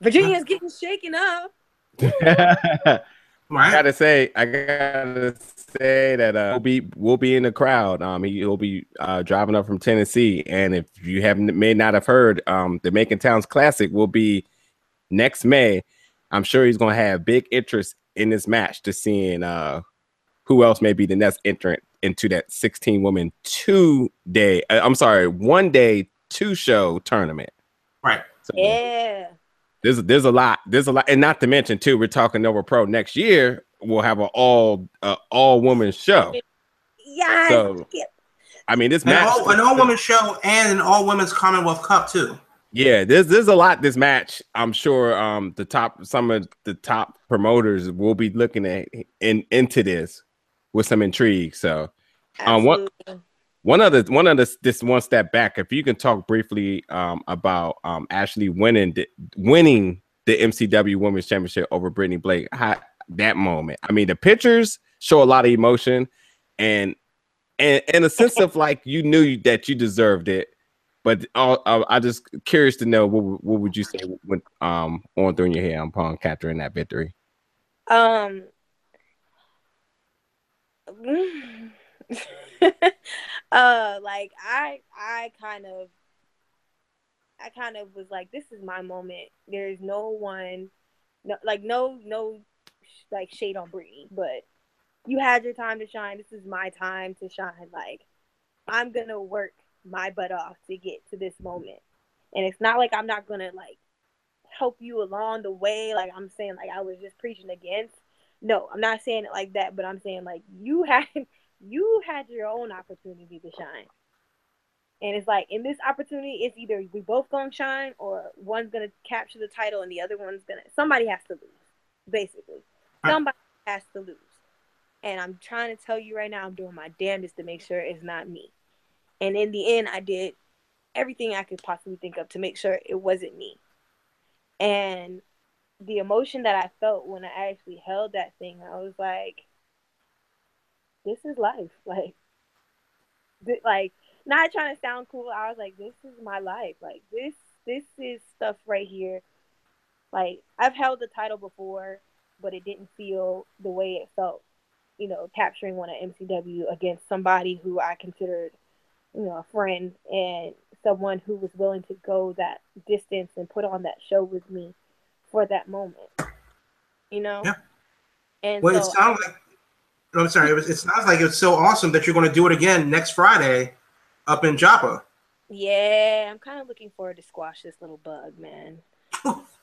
Virginia's getting shaken up. (laughs) I gotta say, I gotta say that uh, we'll be we'll be in the crowd. Um, he, will be uh, driving up from Tennessee, and if you haven't may not have heard, um, the Macon Towns Classic will be next May. I'm sure he's gonna have big interest in this match to seeing uh who else may be the next entrant into that 16 woman two day. uh, I'm sorry, one day two show tournament. Right. So, Yeah. There's there's a lot there's a lot and not to mention too we're talking Nova Pro next year we'll have an all uh, all woman show Yeah. So, I mean this An match all, an all women show and an all women's Commonwealth Cup too. yeah there's there's a lot this match I'm sure um the top some of the top promoters will be looking at in into this with some intrigue so Um, what- absolutely. one other one of the this one step back if you can talk briefly um about um Ashley winning the, winning the MCW Women's Championship over Brittany Blake how, that moment I mean the pictures show a lot of emotion and and and a sense of like you knew that you deserved it but uh, uh, I just curious to know what what would you say when um on through your hair on upon capturing that victory Um. (laughs) uh, like I, I kind of I kind of was like, this is my moment. There's no one, no, like no, no, like shade on Brittany, but you had your time to shine. This is my time to shine. Like I'm gonna work my butt off to get to this moment, and it's not like I'm not gonna like help you along the way. Like I'm saying, like I was just preaching against. No, I'm not saying it like that, but I'm saying like you (laughs) had you had your own opportunity to shine. And it's like in this opportunity, it's either we both gonna shine or one's gonna capture the title and the other one's gonna somebody has to lose. Basically. Somebody has to lose. And I'm trying to tell you right now, I'm doing my damnedest to make sure it's not me. And in the end, I did everything I could possibly think of to make sure it wasn't me. And the emotion that I felt when I actually held that thing, I was like, this is life. (laughs) Like, th- like not trying to sound cool. I was like, this is my life. Like this, this is stuff right here. Like I've held the title before, but it didn't feel the way it felt. You know, capturing one at MCW against somebody who I considered, you know, a friend and someone who was willing to go that distance and put on that show with me for that moment. You know. Yeah. And Well, it so sounds like. Oh, I'm sorry. It, was, it sounds like it's so awesome that you're going to do it again next Friday, up in Joppa. Yeah, I'm kind of looking forward to squash this little bug, man. (laughs)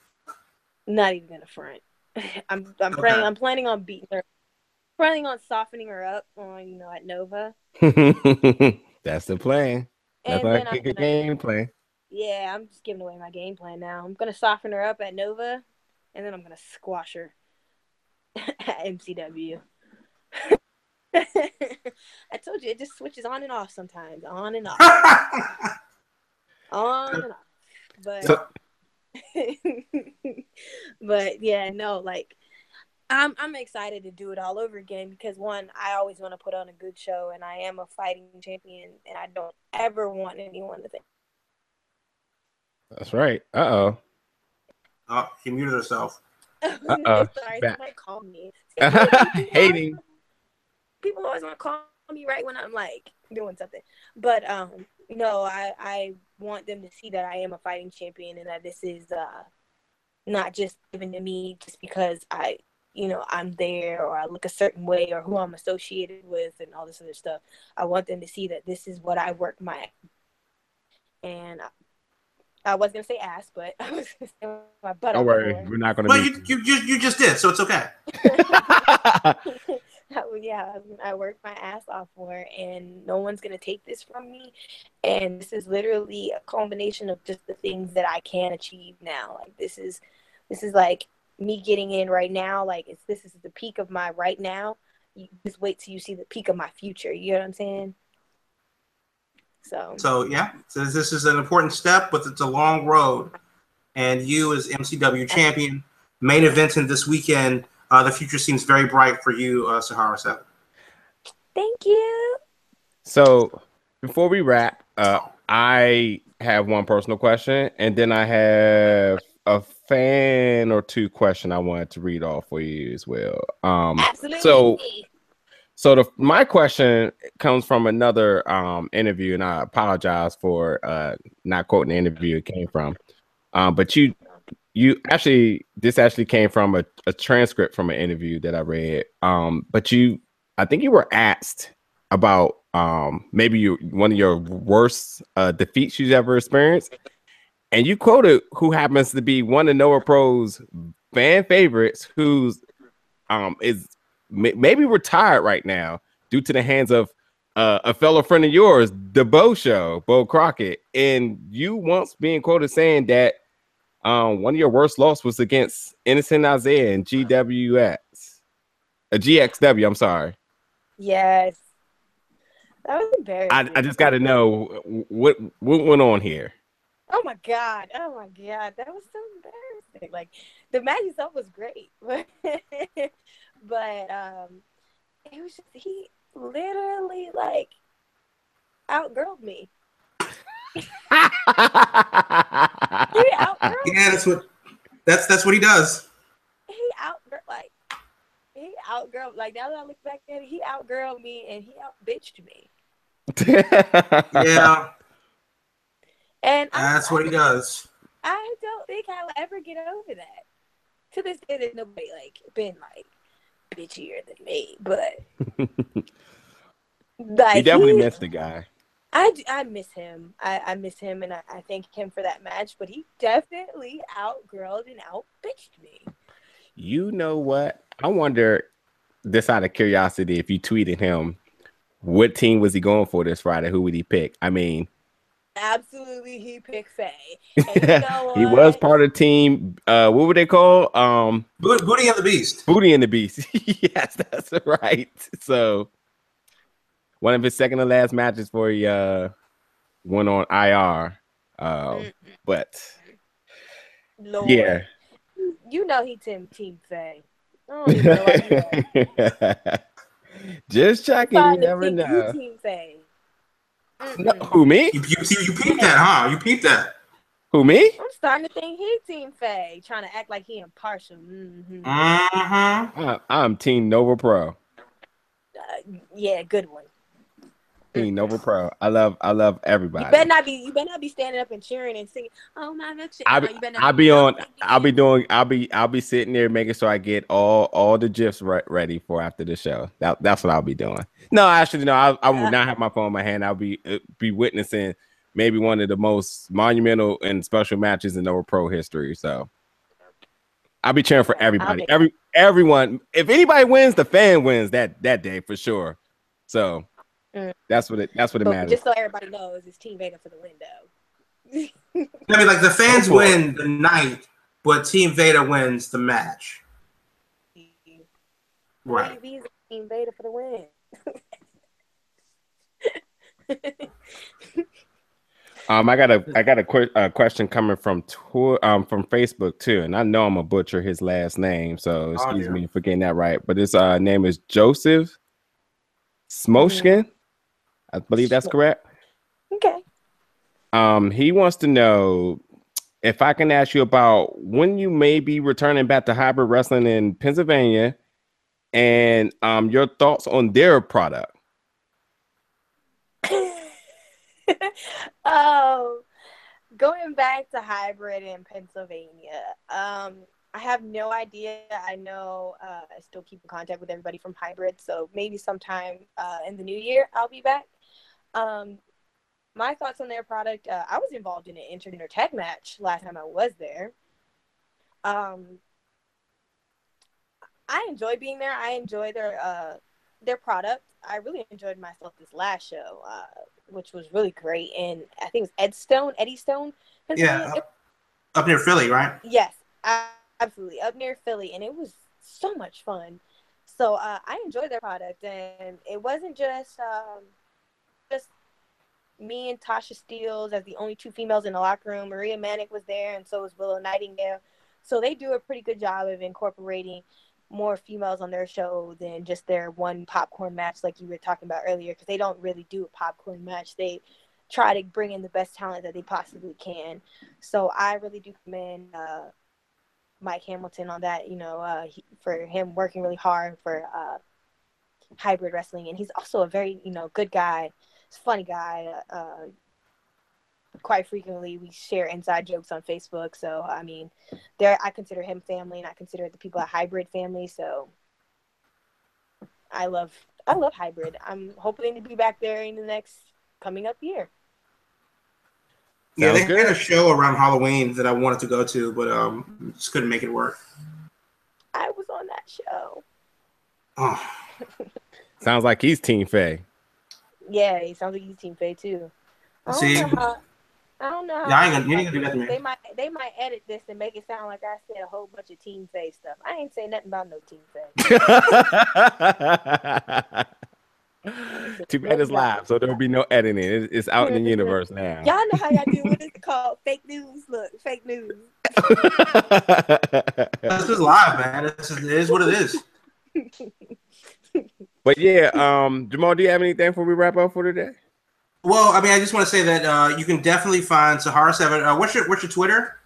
Not even gonna front. (laughs) I'm I'm Okay. planning I'm planning on beating her, planning on softening her up on you know at Nova, (laughs) That's the plan. That's and our then I'm gonna, game plan. yeah, I'm just giving away my game plan now. I'm gonna soften her up at Nova, and then I'm gonna squash her at MCW. (laughs) I told you it just switches on and off sometimes, on and off, (laughs) on and off. But So- (laughs) but yeah, no, like I'm I'm excited to do it all over again because one, I always want to put on a good show and I am a fighting champion and I don't ever want anyone to think That's right. Uh oh. oh, she muted herself. Uh-oh, sorry, back. somebody call me. See, people always- Hating. People always want to call me right when I'm like doing something. But um no, I I want them to see that I am a fighting champion and that this is uh not just given to me just because I you know I'm there or I look a certain way or who I'm associated with and all this other stuff. I want them to see that this is what I work my and I, I was gonna say ass, but (laughs) I was gonna say my butt. Don't worry. for. We're not gonna Well, meet you, you you you just did, so it's okay. (laughs) (laughs) (laughs) yeah, I worked my ass off for, and no one's gonna take this from me. And this is literally a combination of just the things that I can achieve now. Like this is, this is like me getting in right now. Like it's this is the peak of my right now. You just wait till you see the peak of my future. You know what I'm saying? So So yeah, so this is an important step, but it's a long road. And you, as MCW champion, main event in this weekend, uh, the future seems very bright for you, uh, Sahara Seven. thank you. So before we wrap, uh, I have one personal question, and then I have a fan or two question I wanted to read off for you as well. Um, Absolutely. So, so the my question comes from another um interview, and I apologize for uh not quoting the interview it came from. Um, but you you actually this actually came from a, a transcript from an interview that I read. Um, but you I think you were asked about um maybe you one of your worst uh defeats you've ever experienced. And you quoted who happens to be one of Nova Pro's fan favorites, who's um is may- maybe retired right now due to the hands of uh, a fellow friend of yours, the Bo Show, Bo Crockett, and you once being quoted saying that um, one of your worst loss was against Innocent Isaiah and GWS, a GXW. I'm sorry. Yes. That was embarrassing. I, I just got to know what what went on here. Oh my god! Oh my god! That was so embarrassing. Like the match itself was great, but (laughs) but um, it was just he literally like outgirled me. He outgirled. (laughs) Yeah, that's what that's that's what he does. He outgirl like he outgirled. Like now that I look back at it, he outgirled me and he out bitched me. (laughs) Yeah, And I, That's what he does. I don't think I'll ever get over that. To this day, there's nobody like been like bitchier than me, but (laughs) like you definitely he- missed the guy. I, d- I miss him. I, I miss him, and I, I thank him for that match. But he definitely outgrilled and outbitched me. You know what? I wonder, this out of curiosity, if you tweeted him, what team was he going for this Friday? Who would he pick? I mean, Absolutely, he picked Faye. (laughs) And you know he was part of team. Uh, what would they call? Um, Bo- Booty and the Beast. Booty and the Beast. (laughs) yes, that's right. So, one of his second to last matches for he uh went on IR. Uh, Mm, but Lord. yeah. You know he team Team Faye. I don't even know why you (laughs) know. Just checking. You never think you know. Team Faye. No, who me? You, you, you, you peeped that, huh? You peeped that. Who me? I'm starting to think he Team Faye, trying to act like he impartial. hmm Mm-hmm. I, I'm Team Nova Pro. Uh, yeah, good one. Team Nova Pro. I love. I love everybody. You better not be. You better not be standing up and cheering and singing. Oh my. I'll No, be, not I'll be on. I'll be doing. I'll be. I'll be sitting there making sure I get all all the gifs re- ready for after the show. That that's what I'll be doing. No, actually, no. I, I will not have my phone in my hand. I'll be uh, be witnessing maybe one of the most monumental and special matches in Nova Pro history. So I'll be cheering for everybody. Every everyone. If anybody wins, the fan wins that that day for sure. So Mm. that's what it. That's what it But matters. just so everybody knows, it's Team Veda for the window. I mean, like the fans Go win the night, but Team Veda wins the match. Right. Maybe Team Veda for the win. (laughs) Um, I got a I got a, que- a question coming from tour um from Facebook too, and I know I'm a butcher his last name, so excuse dear. me for getting that right. But his uh name is Joseph Smoshkin. I believe that's correct. okay. Um, he wants to know if I can ask you about when you may be returning back to hybrid wrestling in Pennsylvania, and um your thoughts on their product. (laughs) um, going back to hybrid in Pennsylvania, um, I have no idea. I know uh, I still keep in contact with everybody from hybrid, so maybe sometime uh, in the new year I'll be back. Um, my thoughts on their product. Uh, I was involved in an intergender tag match last time I was there. Um, I enjoy being there. I enjoy their uh, their product. I really enjoyed myself this last show, uh, which was really great. And I think it was Ed Stone, Eddie Stone. Yeah, Up near Philly, right? Yes, absolutely. Up near Philly, and it was so much fun. So uh, I enjoyed their product, and it wasn't just um, just me and Tasha Steelz as the only two females in the locker room. Maria Manic was there, and so was Willow Nightingale. So they do a pretty good job of incorporating more females on their show than just their one popcorn match, like you were talking about earlier, because they don't really do a popcorn match. They try to bring in the best talent that they possibly can. So I really do commend uh, Mike Hamilton on that. You know, uh, he, for him working really hard for uh, hybrid wrestling, and he's also a very you know good guy. He's a funny guy. Uh, quite frequently, we share inside jokes on Facebook. So I mean, there I consider him family, and I consider the people at Hybrid family. So I love I love Hybrid. I'm hoping to be back there in the next coming up year. Yeah, they Sounds had a show around Halloween that I wanted to go to, but um, just couldn't make it work. I was on that show. Oh, Sounds like he's Team Faye. Yeah, he sounds like he's Team Faye too. I don't See? know how. I don't know. How Yeah, I ain't gonna- you ain't gonna do that to me. They might they might edit this and make it sound like I said a whole bunch of Team Faye stuff. I ain't say nothing about no Team Faye. (laughs) Too bad it's live, so there'll be no editing. It- It's out in the universe now. Y'all know how y'all do what is it called? Fake news. Look, fake news. (laughs) this is live, man. This is, it is what it is. (laughs) but yeah, um, Jamal, do you have anything before we wrap up for today? Well, I mean, I just want to say that uh, you can definitely find Sahara Seven. Uh, what's your what's your Twitter?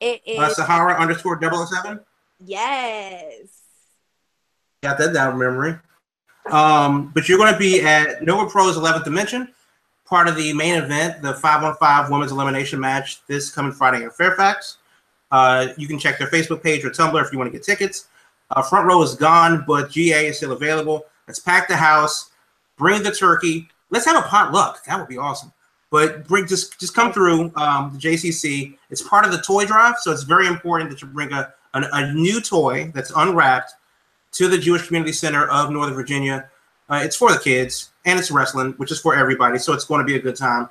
It is Uh, Sahara underscore 007? yes. Got that down in memory. Um, but you're going to be at Nova Pro's 11th Dimension part of the main event, the 515 women's elimination match this coming Friday in Fairfax. Uh, you can check their Facebook page or Tumblr if you want to get tickets. Uh, front row is gone, but GA is still available. Let's pack the house, bring the turkey. Let's have a potluck. That would be awesome. But bring just just come through um, the JCC. It's part of the toy drive, so it's very important that you bring a, a, a new toy that's unwrapped to the Jewish Community Center of Northern Virginia. Uh, it's for the kids and it's wrestling, which is for everybody. So it's going to be a good time.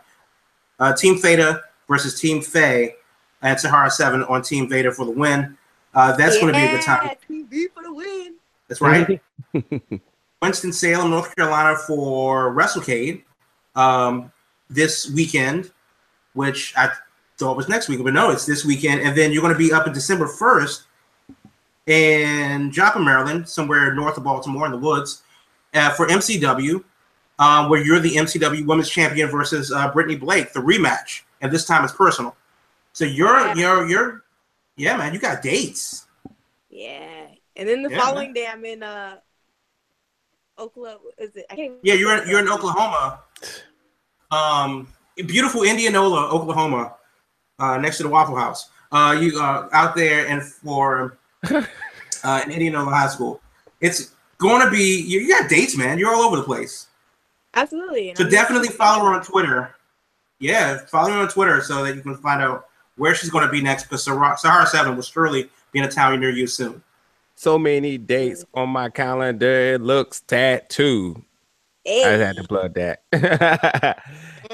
Uh, Team Veda versus Team Faye and Sahara 7 on Team Veda for the win. Uh, that's going to be a good time. TV for the win. That's right. (laughs) Winston-Salem, North Carolina for WrestleCade um, this weekend, which I thought was next week, but no, it's this weekend. And then you're going to be up in December 1st in Joppa, Maryland, somewhere north of Baltimore in the woods, uh, for MCW, um, where you're the MCW Women's Champion versus uh, Brittany Blake, the rematch, and this time it's personal. So you're you're you're yeah, man, you got dates. Yeah. And then the Yeah, following day, I'm in uh, Oklahoma. Is it? I can't Yeah, you're in, you're in Oklahoma, um, beautiful Indianola, Oklahoma, uh, next to the Waffle House. Uh, you uh, out there and for (laughs) uh, in Indianola High School. It's going to be you, you got dates, man. You're all over the place. Absolutely. and So I'm definitely just- follow her on Twitter. Yeah, follow her on Twitter so that you can find out where she's going to be next. Because Sahara, Sahara Seven will surely be in a town near you soon. So many dates on my calendar. It looks tattoo. I had to plug that. (laughs)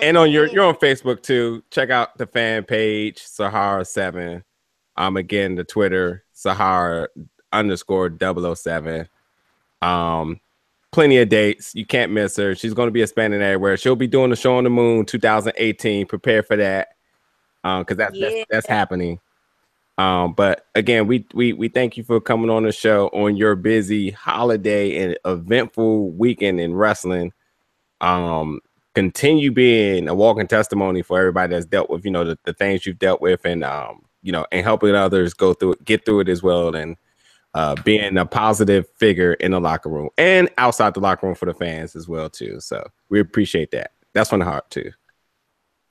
and on your you're on Facebook too. Check out the fan page, Sahara Seven. Um again the Twitter, Sahara underscore 007. Um plenty of dates. You can't miss her. She's gonna be expanding everywhere. She'll be doing the show on the moon 2018. Prepare for that. Um, because that's, Yeah. that's that's happening. Um, but again, we we we thank you for coming on the show on your busy holiday and eventful weekend in wrestling. Um, continue being a walking testimony for everybody that's dealt with, you know, the, the things you've dealt with and um, you know, and helping others go through it, get through it as well, and uh being a positive figure in the locker room and outside the locker room for the fans as well, too. So we appreciate that. That's from the heart too.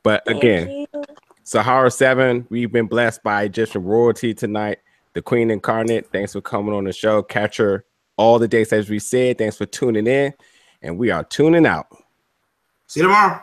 But again. Sahara 7, we've been blessed by Egyptian royalty tonight. The Queen Incarnate, thanks for coming on the show. Catch her all the dates as we said. Thanks for tuning in. And we are tuning out. See you tomorrow.